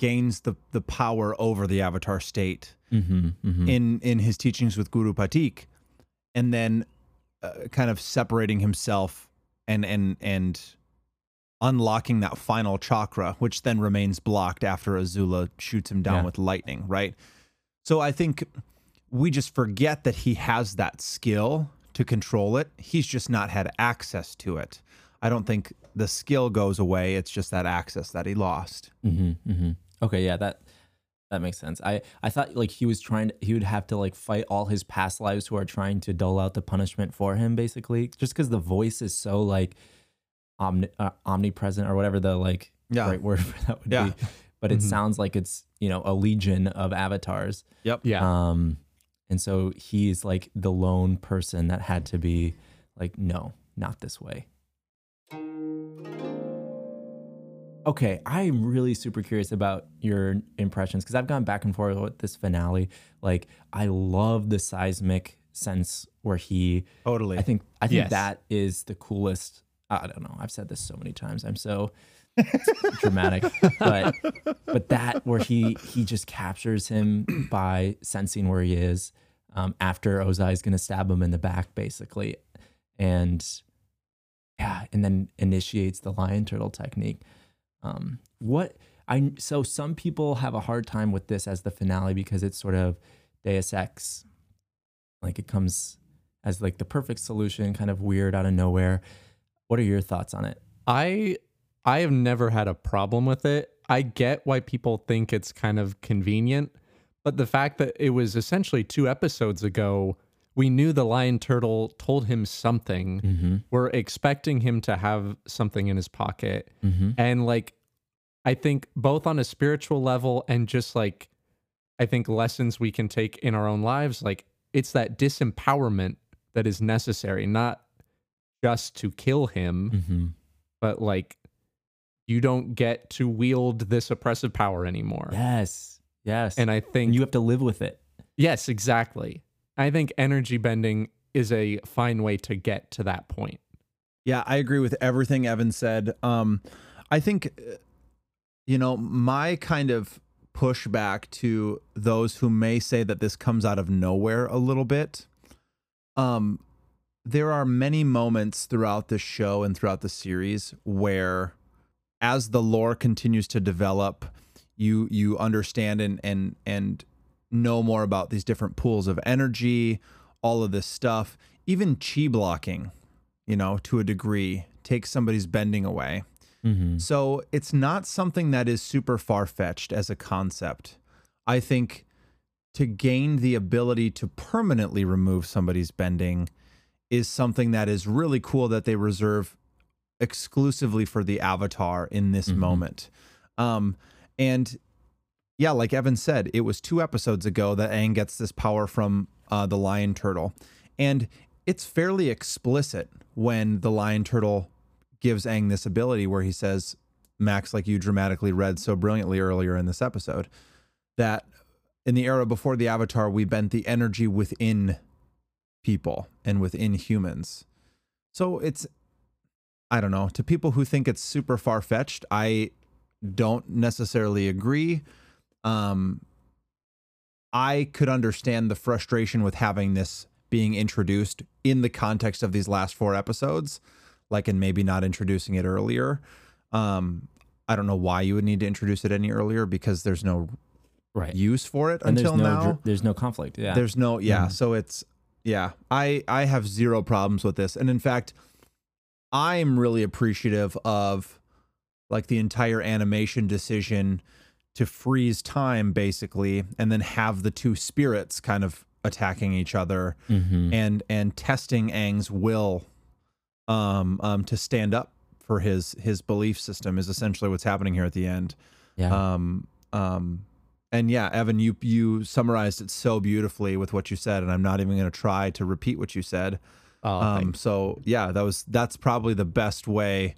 gains the the power over the avatar state Mm-hmm, mm-hmm. in in his teachings with Guru Pathik, and then uh, kind of separating himself and and and unlocking that final chakra, which then remains blocked after Azula shoots him down Yeah. with lightning. Right. So I think we just forget that he has that skill to control it. He's just not had access to it. I don't think the skill goes away. It's just that access that he lost. Mm-hmm, mm-hmm. Okay, yeah, that that makes sense. I I thought like he was trying to, he would have to like fight all his past lives who are trying to dole out the punishment for him, basically, just because the voice is so like omni, uh, omnipresent or whatever the like Yeah. right word for that would Yeah. be. But it Mhm. sounds like it's you know a legion of avatars. Yep. Yeah. Um, and so he's like the lone person that had to be like, no, not this way. Okay, I'm really super curious about your impressions because I've gone back and forth with this finale. Like, I love the seismic sense where he. Totally. I think I think Yes. that is the coolest. I don't know. I've said this so many times. I'm so dramatic, but but that where he he just captures him by sensing where he is um, after Ozai is going to stab him in the back, basically, and yeah, and then initiates the lion turtle technique. Um, what I so some people have a hard time with this as the finale because it's sort of Deus Ex, like it comes as like the perfect solution, kind of weird out of nowhere. What are your thoughts on it? I I have never had a problem with it. I get why people think it's kind of convenient, but the fact that it was essentially two episodes ago, we knew the lion turtle told him something. Mm-hmm. We're expecting him to have something in his pocket. Mm-hmm. And like I think both on a spiritual level and just like I think lessons we can take in our own lives, like it's that disempowerment that is necessary, not just to kill him Mm-hmm. but like you don't get to wield this oppressive power anymore. Yes. Yes. And I and think you have to live with it. yes, exactly. I think energy bending is a fine way to get to that point. Yeah, I agree with everything Evan said. Um, I think, uh, you know, my kind of pushback to those who may say that this comes out of nowhere a little bit. Um, there are many moments throughout the show and throughout the series where, as the lore continues to develop, you you understand and and and know more about these different pools of energy, all of this stuff, even chi blocking you know, to a degree, take somebody's bending away. Mm-hmm. So it's not something that is super far fetched as a concept. I think to gain the ability to permanently remove somebody's bending is something that is really cool that they reserve exclusively for the avatar in this Mm-hmm. moment. Um, and yeah, like Evan said, it was two episodes ago that Aang gets this power from uh, the lion turtle. And it's fairly explicit when the lion turtle gives Aang this ability where he says, Max, like you dramatically read so brilliantly earlier in this episode, that in the era before the Avatar, we bent the energy within people and within humans. So it's, I don't know, to people who think it's super far fetched, I don't necessarily agree. Um, I could understand the frustration with having this being introduced in the context of these last four episodes, like, and maybe not introducing it earlier. Um, I don't know why you would need to introduce it any earlier because there's no Right. use for it and until there's no now. there's no conflict. Yeah. There's no yeah, Mhm. so it's yeah. I I have zero problems with this. And in fact, I'm really appreciative of like the entire animation decision to freeze time basically and then have the two spirits kind of attacking each other Mhm. and and testing Aang's will um um to stand up for his his belief system is essentially what's happening here at the end. yeah. Um, um, and yeah, Evan, you you summarized it so beautifully with what you said, and I'm not even going to try to repeat what you said. Oh, um, so yeah, that was that's probably the best way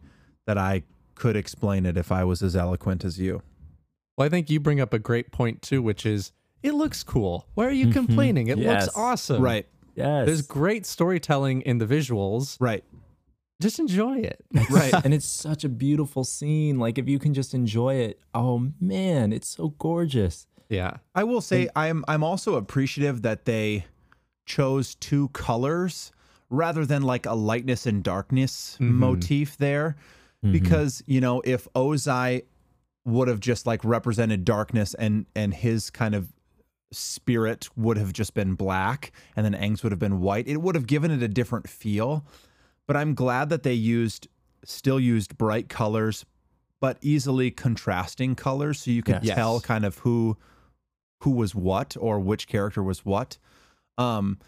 that I could explain it if I was as eloquent as you. Well, I think you bring up a great point too, which is it looks cool. Why are you mm-hmm. complaining? It Yes. looks awesome. Right, yes. There's great storytelling in the visuals. right, Just enjoy it. right. and it's such a beautiful scene. Like if you can just enjoy it, oh man, it's so gorgeous. yeah. I will say I'm I'm also appreciative that they chose two colors rather than like a lightness and darkness mm-hmm. motif there mm-hmm. because you know if Ozai would have just like represented darkness and and his kind of spirit would have just been black and then Aang's would have been white. It would have given it a different feel but I'm glad that they used still used bright colors but easily contrasting colors so you could Yes. tell kind of who who was what or which character was what. Um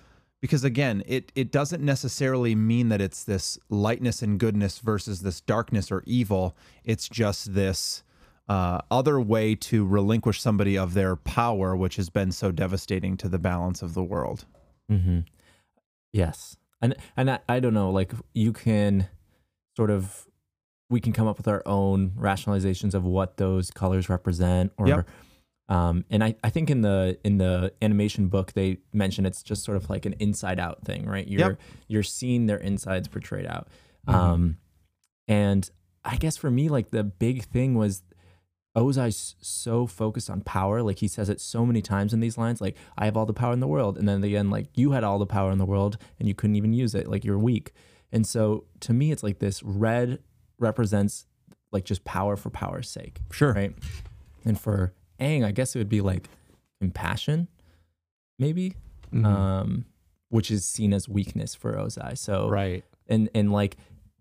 because again it it doesn't necessarily mean that it's this lightness and goodness versus this darkness or evil. It's just this uh, other way to relinquish somebody of their power which has been so devastating to the balance of the world Mm-hmm. Yes, and and I, I don't know. Like you can sort of we can come up with our own rationalizations of what those colors represent, or Yep. um, and I I think in the in the animation book they mention it's just sort of like an inside out thing, right? You're Yep. you're seeing their insides portrayed out, Mm-hmm. um, and I guess for me like the big thing was Ozai's so focused on power. Like he says it so many times in these lines, like, I have all the power in the world. And then again, like, you had all the power in the world and you couldn't even use it. Like, you're weak. And so to me, it's like this red represents like just power for power's sake. Sure. Right. And for Aang, I guess it would be like compassion, maybe, Mhm. um, which is seen as weakness for Ozai. So, right. and and like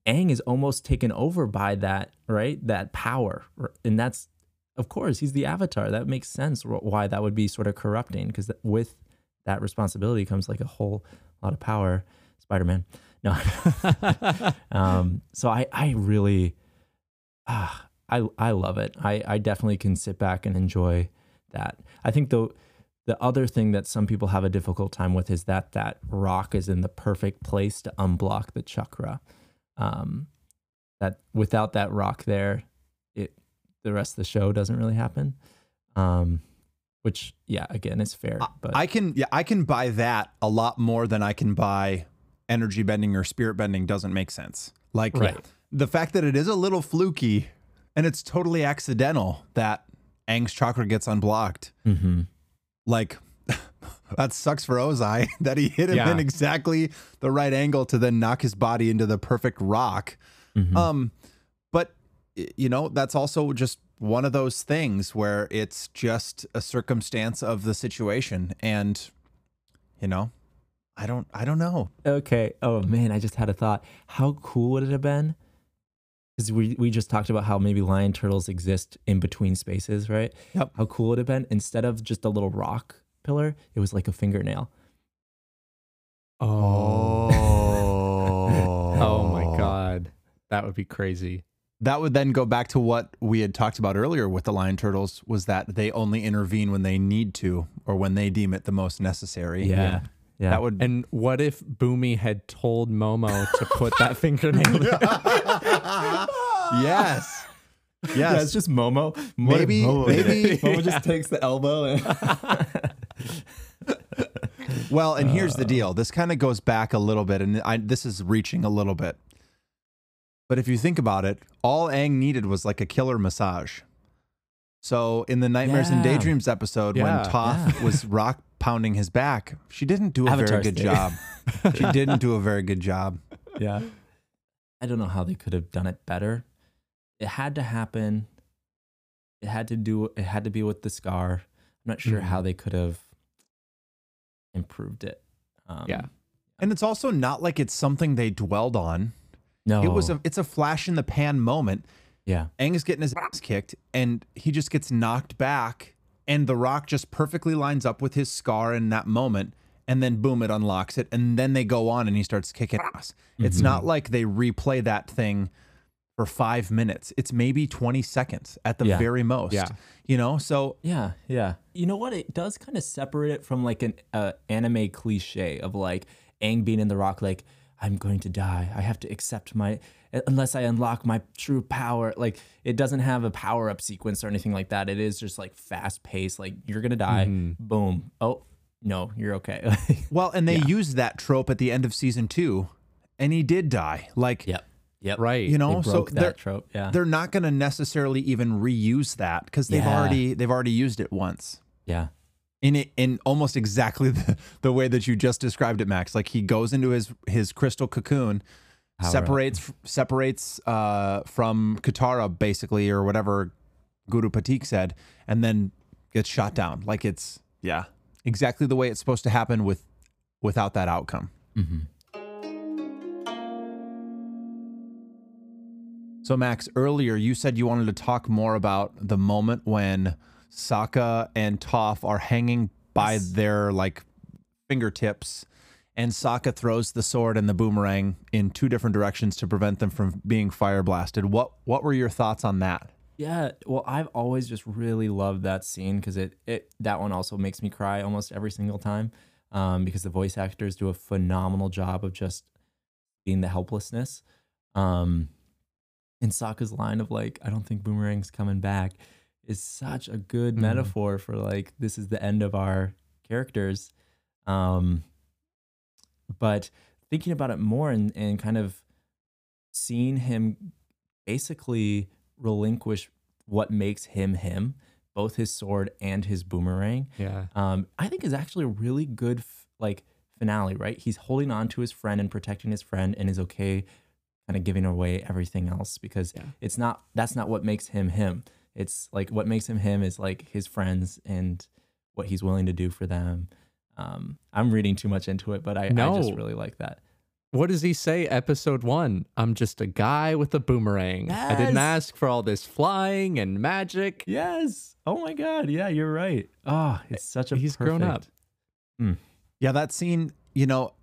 Aang is almost taken over by that, right? That power, and that's of course he's the Avatar. That makes sense why that would be sort of corrupting because with that responsibility comes like a whole lot of power. Spider Man, no. um, so I I really, ah, I I love it. I I definitely can sit back and enjoy that. I think the the other thing that some people have a difficult time with is that that rock is in the perfect place to unblock the chakra. Um, that without that rock there, the rest of the show doesn't really happen. Um, which yeah, again, is fair. But I can yeah, I can buy that a lot more than I can buy energy bending or spirit bending doesn't make sense. Like Right. the fact that it is a little fluky and it's totally accidental that Aang's chakra gets unblocked. Mm-hmm. Like that sucks for Ozai that he hit him Yeah. in exactly the right angle to then knock his body into the perfect rock. Um, but y- you know that's also just one of those things where it's just a circumstance of the situation, and you know, I don't, I don't know. Okay. Oh man, I just had a thought. How cool would it have been? Because we we just talked about how maybe lion turtles exist in between spaces, right? Yep. How cool would it have been instead of just a little rock pillar, it was like a fingernail. Oh. Oh, Oh my god. That would be crazy. That would then go back to what we had talked about earlier with the lion turtles was that they only intervene when they need to or when they deem it the most necessary. Yeah. Yeah. That would And what if Bumi had told Momo to put that fingernail there? yes. Yes. Yeah, it's just Momo. What Maybe- Momo maybe- it? Momo just takes the elbow and Well, and here's the uh. deal. This kind of goes back a little bit, and I, this is reaching a little bit. But if you think about it, all Aang needed was like a killer massage. So in the Nightmares and Daydreams episode, Yeah, when Toph was rock pounding his back, she didn't do a Avatar very good state. job. she didn't do a very good job. yeah. I don't know how they could have done it better. It had to happen. It had to do. It had to be with the scar. I'm not sure Mhm. how they could have improved it. Um, Yeah. And it's also not like it's something they dwelled on. No. It was a it's a flash in the pan moment. yeah. Aang is getting his ass kicked and he just gets knocked back and the rock just perfectly lines up with his scar in that moment and then boom it unlocks it and then they go on and he starts kicking ass. It's Mm-hmm. not like they replay that thing for 5 minutes. It's maybe 20 seconds at the Yeah. very most. Yeah. You know, so Yeah, yeah. You know what? It does kind of separate it from like an uh, anime cliche of like Aang being in the rock, like I'm going to die. I have to accept my unless I unlock my true power. Like it doesn't have a power up sequence or anything like that. It is just like fast paced. Like you're gonna die. Mm-hmm. Boom. Oh no, you're okay. well and they used that trope at the end of season 2 and he did die. Like yep. Yep. Right. you know, They so broke they're, that trope. Yeah. they're not going to necessarily even reuse that cuz they've Yeah. already they've already used it once. Yeah. In it in almost exactly the, the way that you just described it max. Like he goes into his his crystal cocoon Power up. separates separates uh from katara basically or whatever guru Pathik said and then gets shot down. Like it's yeah. exactly the way it's supposed to happen with without that outcome. So max earlier you said you wanted to talk more about the moment when Sokka and Toph are hanging by their like fingertips, and Sokka throws the sword and the boomerang in two different directions to prevent them from being fire blasted. What what were your thoughts on that? Yeah, well, I've always just really loved that scene because it it that one also makes me cry almost every single time, um, because the voice actors do a phenomenal job of just being the helplessness, um, and Sokka's line of like, "I don't think Boomerang's coming back," is such a good metaphor for like this is the end of our characters, um, but thinking about it more and and kind of seeing him basically relinquish what makes him him, both his sword and his boomerang. Yeah. Um, I think is actually a really good f- like finale. Right, he's holding on to his friend and protecting his friend, and is okay, kind of giving away everything else because Yeah. it's not that's not what makes him him. It's like what makes him him is like his friends and what he's willing to do for them. Um, I'm reading too much into it, but I, I just really like that. What does he say? Episode one. I'm just a guy with a boomerang. I didn't ask for all this flying and magic. Yes. Oh my God. Yeah, you're right. Oh, it's such a He's grown up. perfect- Yeah, that scene, you know,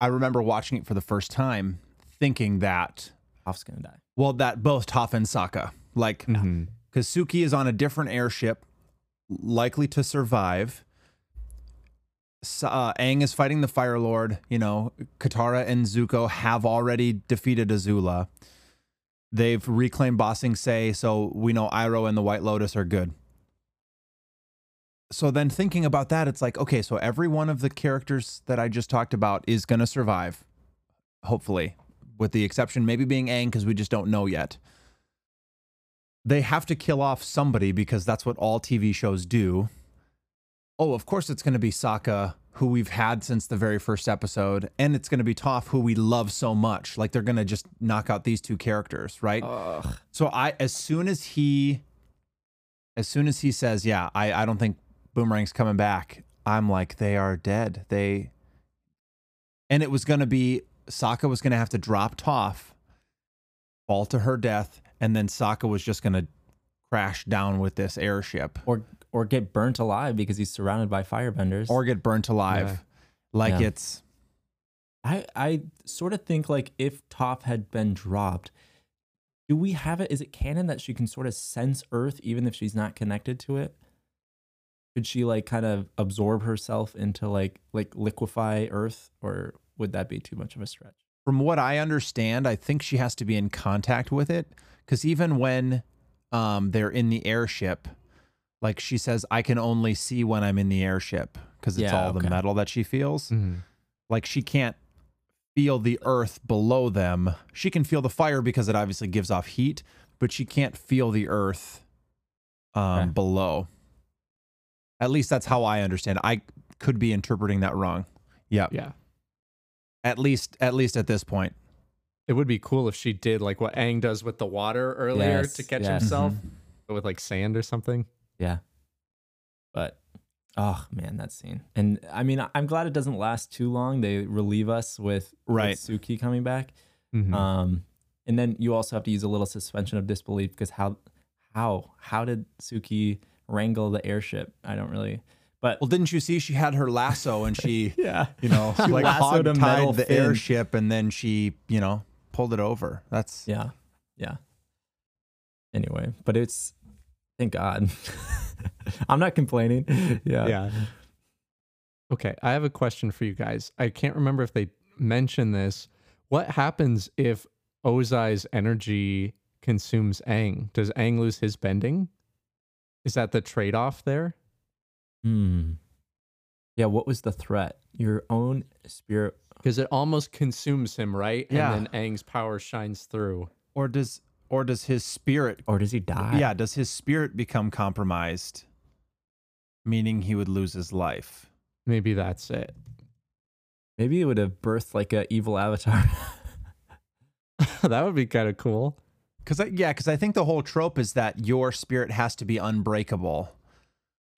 I remember watching it for the first time thinking that Toph's gonna die. well that both Toph and Sokka. like Mhm. Because Suki is on a different airship, likely to survive. Uh, Aang is fighting the Fire Lord. You know, Katara and Zuko have already defeated Azula. They've reclaimed Ba Sing Se, so we know Iroh and the White Lotus are good. So then thinking about that, it's like, okay, so every one of the characters that I just talked about is going to survive. hopefully, with the exception maybe being Aang because we just don't know yet. They have to kill off somebody because that's what all TV shows do. Oh, of course it's going to be Sokka, who we've had since the very first episode, and it's going to be Toph, who we love so much. Like they're going to just knock out these two characters, right? So I, as soon as he, as soon as he says, "Yeah, I, I don't think Boomerang's coming back," I'm like, they are dead. They, and it was going to be Sokka was going to have to drop Toph, fall to her death, and then Sokka was just going to crash down with this airship Or or get burnt alive because he's surrounded by firebenders. or get burnt alive. Yeah. Like Yeah. it's I I sort of think like if Toph had been dropped, do we have it? Is it canon that she can sort of sense Earth even if she's not connected to it? Could she like kind of absorb herself into like like liquefy Earth, or would that be too much of a stretch? from what I understand, I think she has to be in contact with it because even when um, they're in the airship, like she says, I can only see when I'm in the airship because it's Yeah, all the metal that she feels. Mhm. Like she can't feel the earth below them. She can feel the fire because it obviously gives off heat, but she can't feel the earth um, Okay. below. At least that's how I understand. I could be interpreting that wrong. Yeah. Yeah. At least, at least at this point. It would be cool if she did like what Aang does with the water earlier Yes, to catch yes. himself, Mm-hmm. but with like sand or something. Yeah, but oh man, that scene. And I mean, I- I'm glad it doesn't last too long. They relieve us with, with Right. Suki coming back. Mhm. Um, and then you also have to use a little suspension of disbelief because how how how did Suki wrangle the airship? I don't really. But Well, didn't you see she had her lasso and she, yeah, you know, She like lassoed hog tied the fin. airship and then she, you know, pulled it over. That's yeah, yeah. Anyway, but it's thank God. I'm not complaining. Yeah, yeah. Okay, I have a question for you guys. I can't remember if they mentioned this. What happens if Ozai's energy consumes Aang? Does Aang lose his bending? Is that the trade off there? Hmm. Yeah. What was the threat? Your own spirit. Because it almost consumes him, right? Yeah. And then Aang's power shines through. or does or does his spirit Or does he die? yeah, does his spirit become compromised? Meaning he would lose his life. Maybe that's it. Maybe it would have birthed like a evil avatar. that would be kind of cool. Cause I, yeah, because I think the whole trope is that your spirit has to be unbreakable.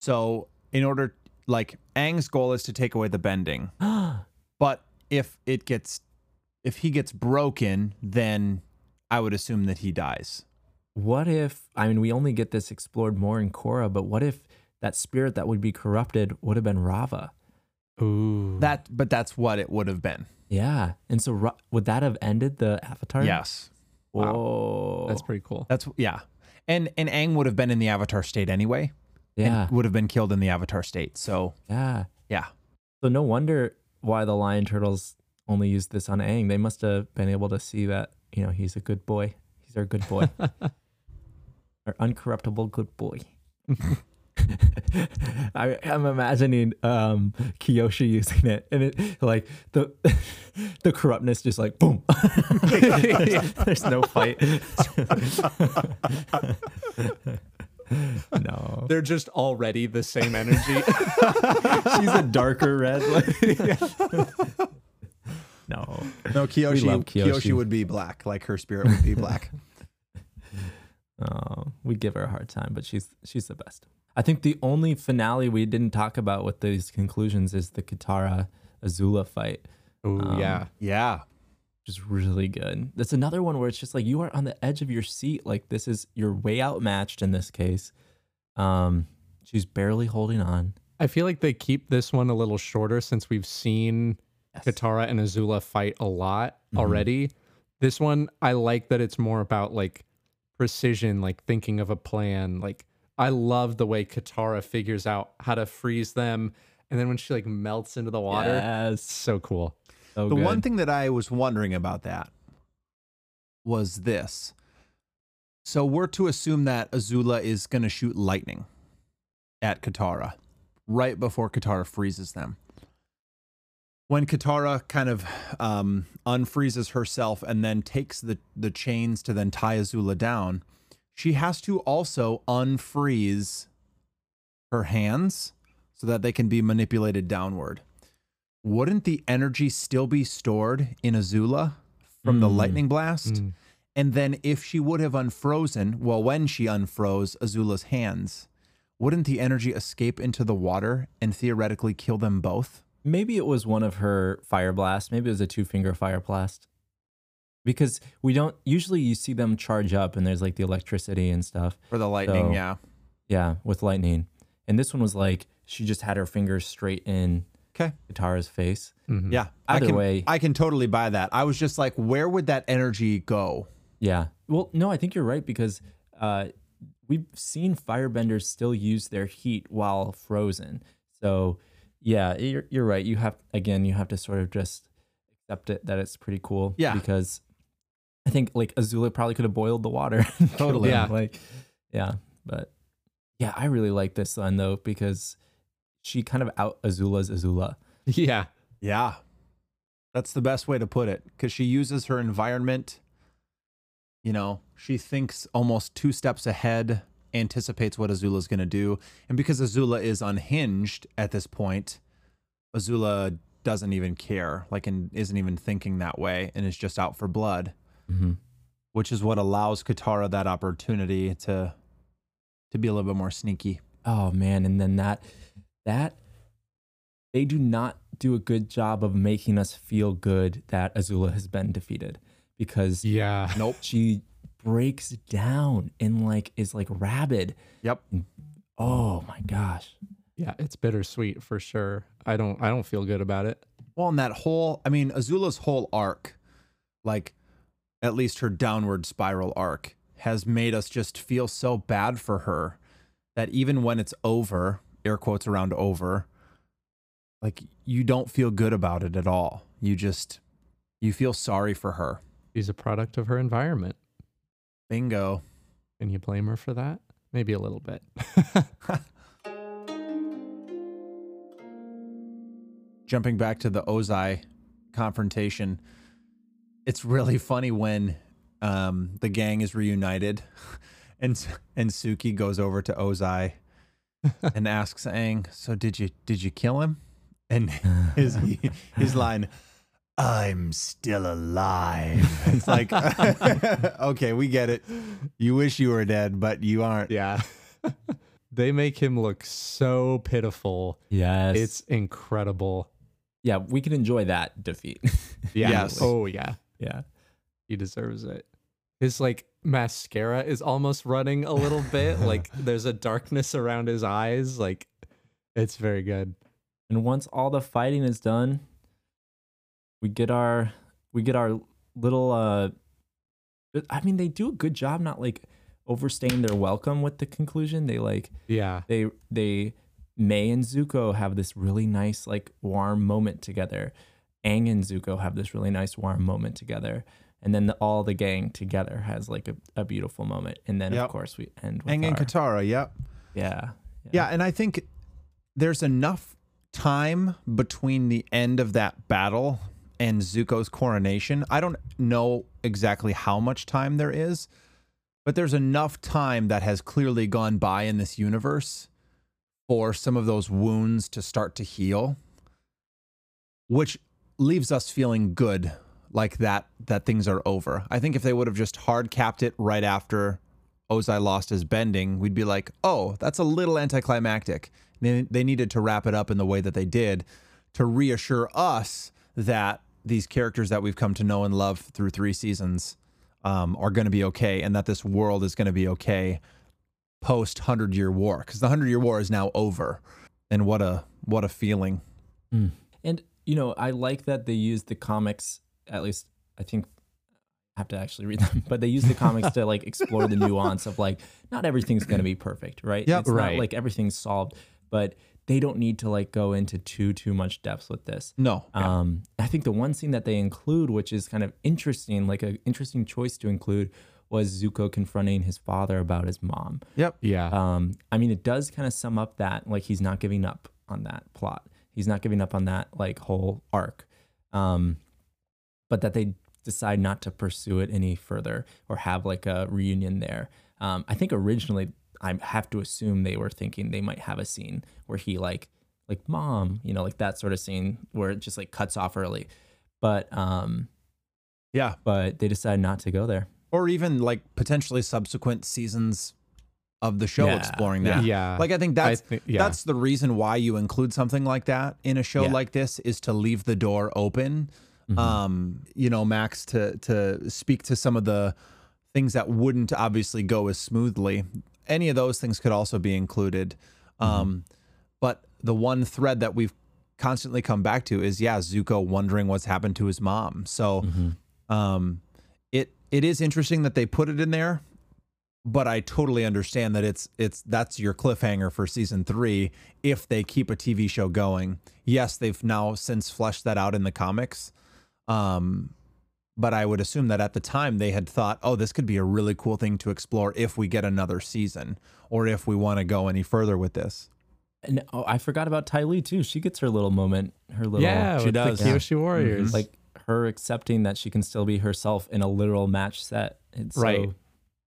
So in order, like Aang's goal is to take away the bending, but if it gets, if he gets broken, then I would assume that he dies. what if? I mean, we only get this explored more in Korra, but what if that spirit that would be corrupted would have been Raava? Ooh. That, but that's what it would have been. Yeah, and so Ra- would that have ended the Avatar? Yes, Whoa, That's pretty cool. that's yeah, and and Aang would have been in the Avatar state anyway. yeah, and would have been killed in the Avatar state. So yeah. yeah, So no wonder why the lion turtles only used this on Aang. They must have been able to see that you know he's a good boy. He's our good boy, our uncorruptible good boy. I, I'm imagining um, Kyoshi using it, and it like the the corruptness just like boom. There's no fight. no, They're just already the same energy. she's a darker red. Lady. No, no Kyoshi, Kyoshi. Would be black, like her spirit would be black. Oh, we give her a hard time, but she's she's the best. I think the only finale we didn't talk about with these conclusions is the Katara Azula fight, Ooh, Um, yeah. yeah, which is really good. That's another one where it's just like you are on the edge of your seat. Like this is you're way outmatched in this case. Um, she's barely holding on. I feel like they keep this one a little shorter since we've seen Katara and Azula fight a lot already. This one, I like that it's more about like precision, like thinking of a plan. Like I love the way Katara figures out how to freeze them, and then when she like melts into the water, Yes, so cool. So the good. one thing that I was wondering about that was this. So we're to assume that Azula is going to shoot lightning at Katara right before Katara freezes them. when Katara kind of um, unfreezes herself and then takes the, the chains to then tie Azula down, she has to also unfreeze her hands so that they can be manipulated downward. Wouldn't the energy still be stored in Azula from the Mm. lightning blast? And then if she would have unfrozen, well, when she unfroze Azula's hands, wouldn't the energy escape into the water and theoretically kill them both? Maybe it was one of her fire blasts. Maybe it was a two finger fire blast. Because we don't usually you see them charge up and there's like the electricity and stuff. For the lightning, So- yeah. Yeah, with lightning. And this one was like she just had her fingers straight in Okay. Katara's face. Yeah. I Either can, way- I can totally buy that. I was just like, where would that energy go? Yeah. Well, no, I think you're right because uh, we've seen firebenders still use their heat while frozen. So, yeah, you're, you're right. You have, again, you have to sort of just accept it that it's pretty cool. Yeah. Because I think like Azula probably could have boiled the water. Totally. Yeah. Like, yeah. But yeah, I really like this one though because she kind of out Azula's Azula. Yeah. Yeah. That's the best way to put it because she uses her environment. You know, she thinks almost two steps ahead, anticipates what Azula's going to do. And because Azula is unhinged at this point, Azula doesn't even care, like, and isn't even thinking that way and is just out for blood, Mm-hmm. which is what allows Katara that opportunity to to be a little bit more sneaky. Oh man, and then that that they do not do a good job of making us feel good that Azula has been defeated because Yeah. Nope. she breaks down and like is like rabid. Yep. Oh my gosh. Yeah. It's bittersweet for sure. I don't I don't feel good about it. Well, and that whole, I mean, Azula's whole arc, like at least her downward spiral arc, has made us just feel so bad for her that even when it's over, air quotes around over, like you don't feel good about it at all. You just, you feel sorry for her. She's a product of her environment. Bingo. Can you blame her for that? Maybe a little bit. Jumping back to the Ozai confrontation, it's really funny when um, the gang is reunited and and Suki goes over to Ozai and asks Aang, "So did you did you kill him?" And his his line, "I'm still alive." It's like, okay, we get it. You wish you were dead, but you aren't. yeah. they make him look so pitiful. Yes. It's incredible. yeah, we can enjoy that defeat. Yeah. Yes. Oh yeah. yeah. He deserves it. His like mascara is almost running a little bit. like there's a darkness around his eyes. Like it's very good. And once all the fighting is done, we get our we get our little uh I mean they do a good job not like overstaying their welcome with the conclusion. They like Yeah. they they Mai and Zuko have this really nice like warm moment together. Aang and Zuko have this really nice warm moment together. And then the, all the gang together has like a, a beautiful moment. And then Yep. of course we end with Aang and Katara, yep. yeah, Yeah, and I think there's enough time between the end of that battle and Zuko's coronation. I don't know exactly how much time there is, but there's enough time that has clearly gone by in this universe for some of those wounds to start to heal, which leaves us feeling good like that that things are over. I think if they would have just hard capped it right after Ozai lost his bending, we'd be like, oh, that's a little anticlimactic. They, they needed to wrap it up in the way that they did to reassure us that these characters that we've come to know and love through three seasons um, are going to be okay and that this world is going to be okay post 100 year war because the 100 year war is now over. And what a what a feeling. And you know, I like that they used the comics. At least I think I have to actually read them, but they use the comics to like explore the nuance of like not everything's going to be perfect, right? Yep. it's not Right. like everything's solved, but they don't need to like go into too too much depth with this. No. Um, I think the one scene that they include, which is kind of interesting, like an interesting choice to include, was Zuko confronting his father about his mom. Yep. Yeah. Um, I mean, it does kind of sum up that like he's not giving up on that plot. He's not giving up on that like whole arc. Um, but that they decide not to pursue it any further or have like a reunion there. Um, I think originally I have to assume they were thinking they might have a scene where he like like mom, you know, like that sort of scene where it just like cuts off early. But um Yeah. but they decided not to go there. Or even like potentially subsequent seasons of the show Yeah, exploring that. yeah. Like I think that's thi- yeah. that's the reason why you include something like that in a show Yeah. like this is to leave the door open. Mm-hmm. Um, you know, Max to to speak to some of the things that wouldn't obviously go as smoothly. Any of those things could also be included. Mm-hmm. Um, but the one thread that we've constantly come back to is yeah, Zuko wondering what's happened to his mom. So Mm-hmm. um it it is interesting that they put it in there but I totally understand that it's it's that's your cliffhanger for season 3 if they keep a TV show going. Yes, they've now since fleshed that out in the comics. Um but I would assume that at the time they had thought, "Oh, this could be a really cool thing to explore if we get another season or if we want to go any further with this." And oh, I forgot about Ty Lee too. She gets her little moment, her little yeah, she with does. the Yeah. Kyoshi Warriors. like her accepting that she can still be herself in a literal match set. It's Right. so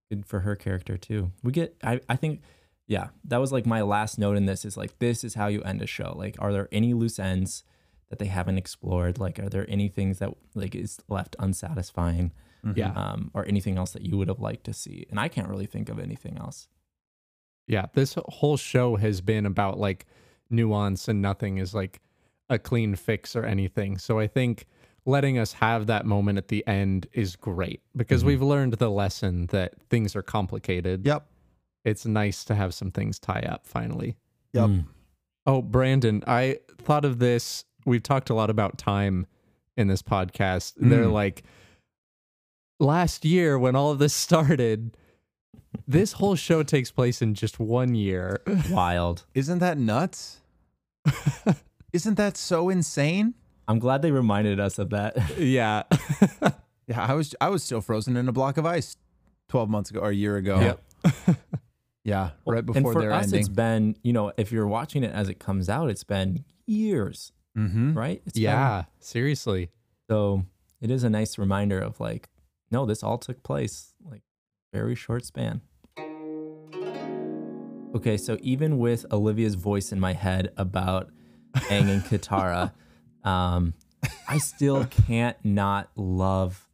good for her character too. We get I, I think yeah, that was like my last note in this is like this is how you end a show. Like are there any loose ends that they haven't explored? Like are there any things that like is left unsatisfying? yeah, Um or anything else that you would have liked to see? And I can't really think of anything else. yeah. This whole show has been about like nuance, and nothing is like a clean fix or anything. So I think letting us have that moment at the end is great because we've learned the lesson that things are complicated. Yep. It's nice to have some things tie up finally. Yep. Mm. Oh, Brandon, I thought of this. We've talked a lot about time in this podcast. They're Mm. like, last year when all of this started, this whole show takes place in just one year. Wild. Isn't that nuts? Isn't that so insane? I'm glad they reminded us of that. yeah. Yeah, I was I was still frozen in a block of ice 12 months ago or a year ago. Yep. Yeah, right and before for their us, ending. it's been, you know, if you're watching it as it comes out, it's been years, mm-hmm. right? It's yeah. Seriously. so it is a nice reminder of like, no, this all took place like very short span. Okay, so even with Olivia's voice in my head about Aang and Katara, um, I still can't not love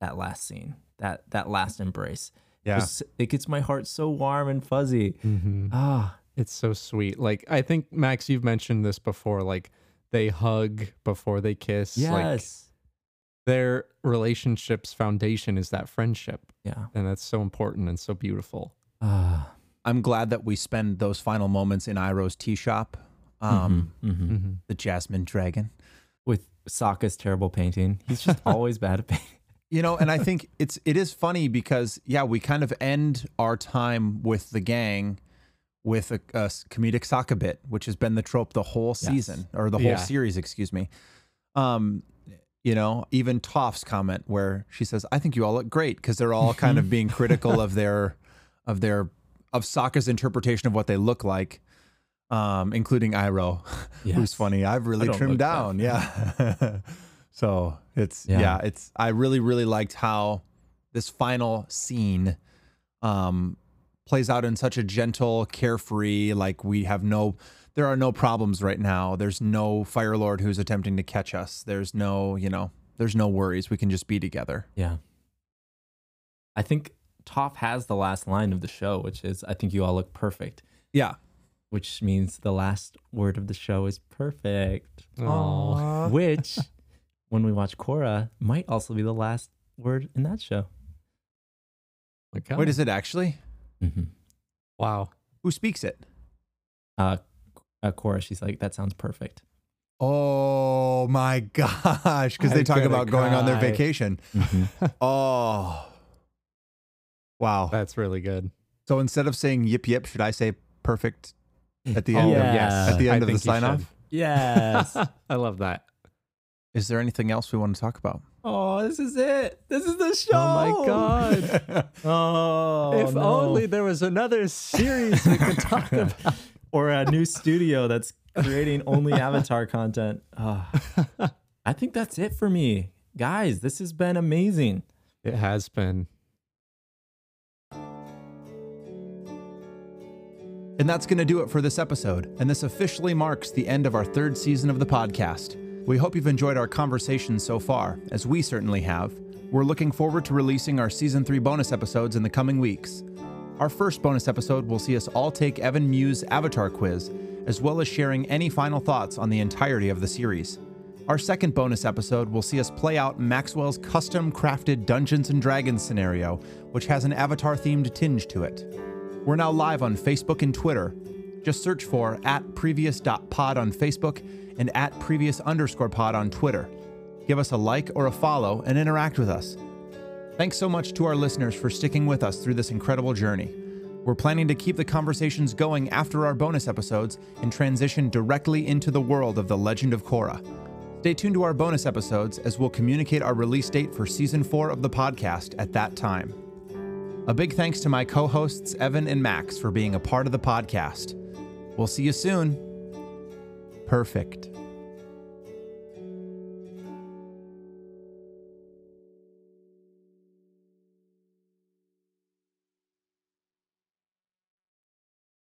that last scene, that that last embrace. Yeah. It gets my heart so warm and fuzzy. Mm-hmm. Ah, It's so sweet. Like, I think, Max, you've mentioned this before. Like, they hug before they kiss. Like, yes, their relationship's foundation is that friendship. yeah. And that's so important and so beautiful. Ah, I'm glad that we spend those final moments in Iroh's tea shop. Um, mhm, mhm. Mm-hmm. the Jasmine Dragon. with Sokka's terrible painting. He's just always bad at painting. You know, and I think it's it is funny because yeah, we kind of end our time with the gang with a, a comedic Sokka bit, which has been the trope the whole season or the whole Yeah. series, excuse me. Um, you know, even Toph's comment where she says, "I think you all look great," because they're all kind of being critical of their of their of Sokka's interpretation of what they look like. Um, including Iroh, who's funny. I've really trimmed down. Yeah. so it's Yeah. yeah. it's I really, really liked how this final scene um plays out in such a gentle, carefree, like we have no there are no problems right now. There's no Fire Lord who's attempting to catch us. There's no, you know, there's no worries. We can just be together. Yeah. I think Toph has the last line of the show, which is, I think you all look perfect, Yeah. which means the last word of the show is perfect. Aw. Which, when we watch Korra, might also be the last word in that show. My Wait, is it actually? Mm-hmm. Wow. Who speaks it? Uh, uh, Korra, she's like, that sounds perfect. Oh my gosh. Because they talk gonna about going on their cry. vacation. Oh. Wow. That's really good. So instead of saying yip yip, should I say perfect at the end Oh, of yes. at the I end of the sign off? should. Yes. I love that. Is there anything else we want to talk about? Oh, this is it. This is the show. Oh my God. Oh, if no. only there was another series we could talk about. or a new studio that's creating only Avatar content. Ah. I think that's it for me. Guys, this has been amazing. It has been. And that's going to do it for this episode, and this officially marks the end of our third season of the podcast. We hope you've enjoyed our conversation so far, as we certainly have. We're looking forward to releasing our season 3 bonus episodes in the coming weeks. Our first bonus episode will see us all take Evan Mew's Avatar quiz, as well as sharing any final thoughts on the entirety of the series. Our second bonus episode will see us play out Maxwell's custom crafted Dungeons and Dragons scenario, which has an Avatar themed tinge to it. We're now live on Facebook and Twitter. Just search for at previous.pod on Facebook and at previous underscore pod on Twitter. Give us a like or a follow and interact with us. Thanks so much to our listeners for sticking with us through this incredible journey. We're planning to keep the conversations going after our bonus episodes and transition directly into the world of The Legend of Korra. Stay tuned to our bonus episodes as we'll communicate our release date for season four of the podcast at that time. A big thanks to my co hosts, Evan and Max, for being a part of the podcast. We'll see you soon. Perfect.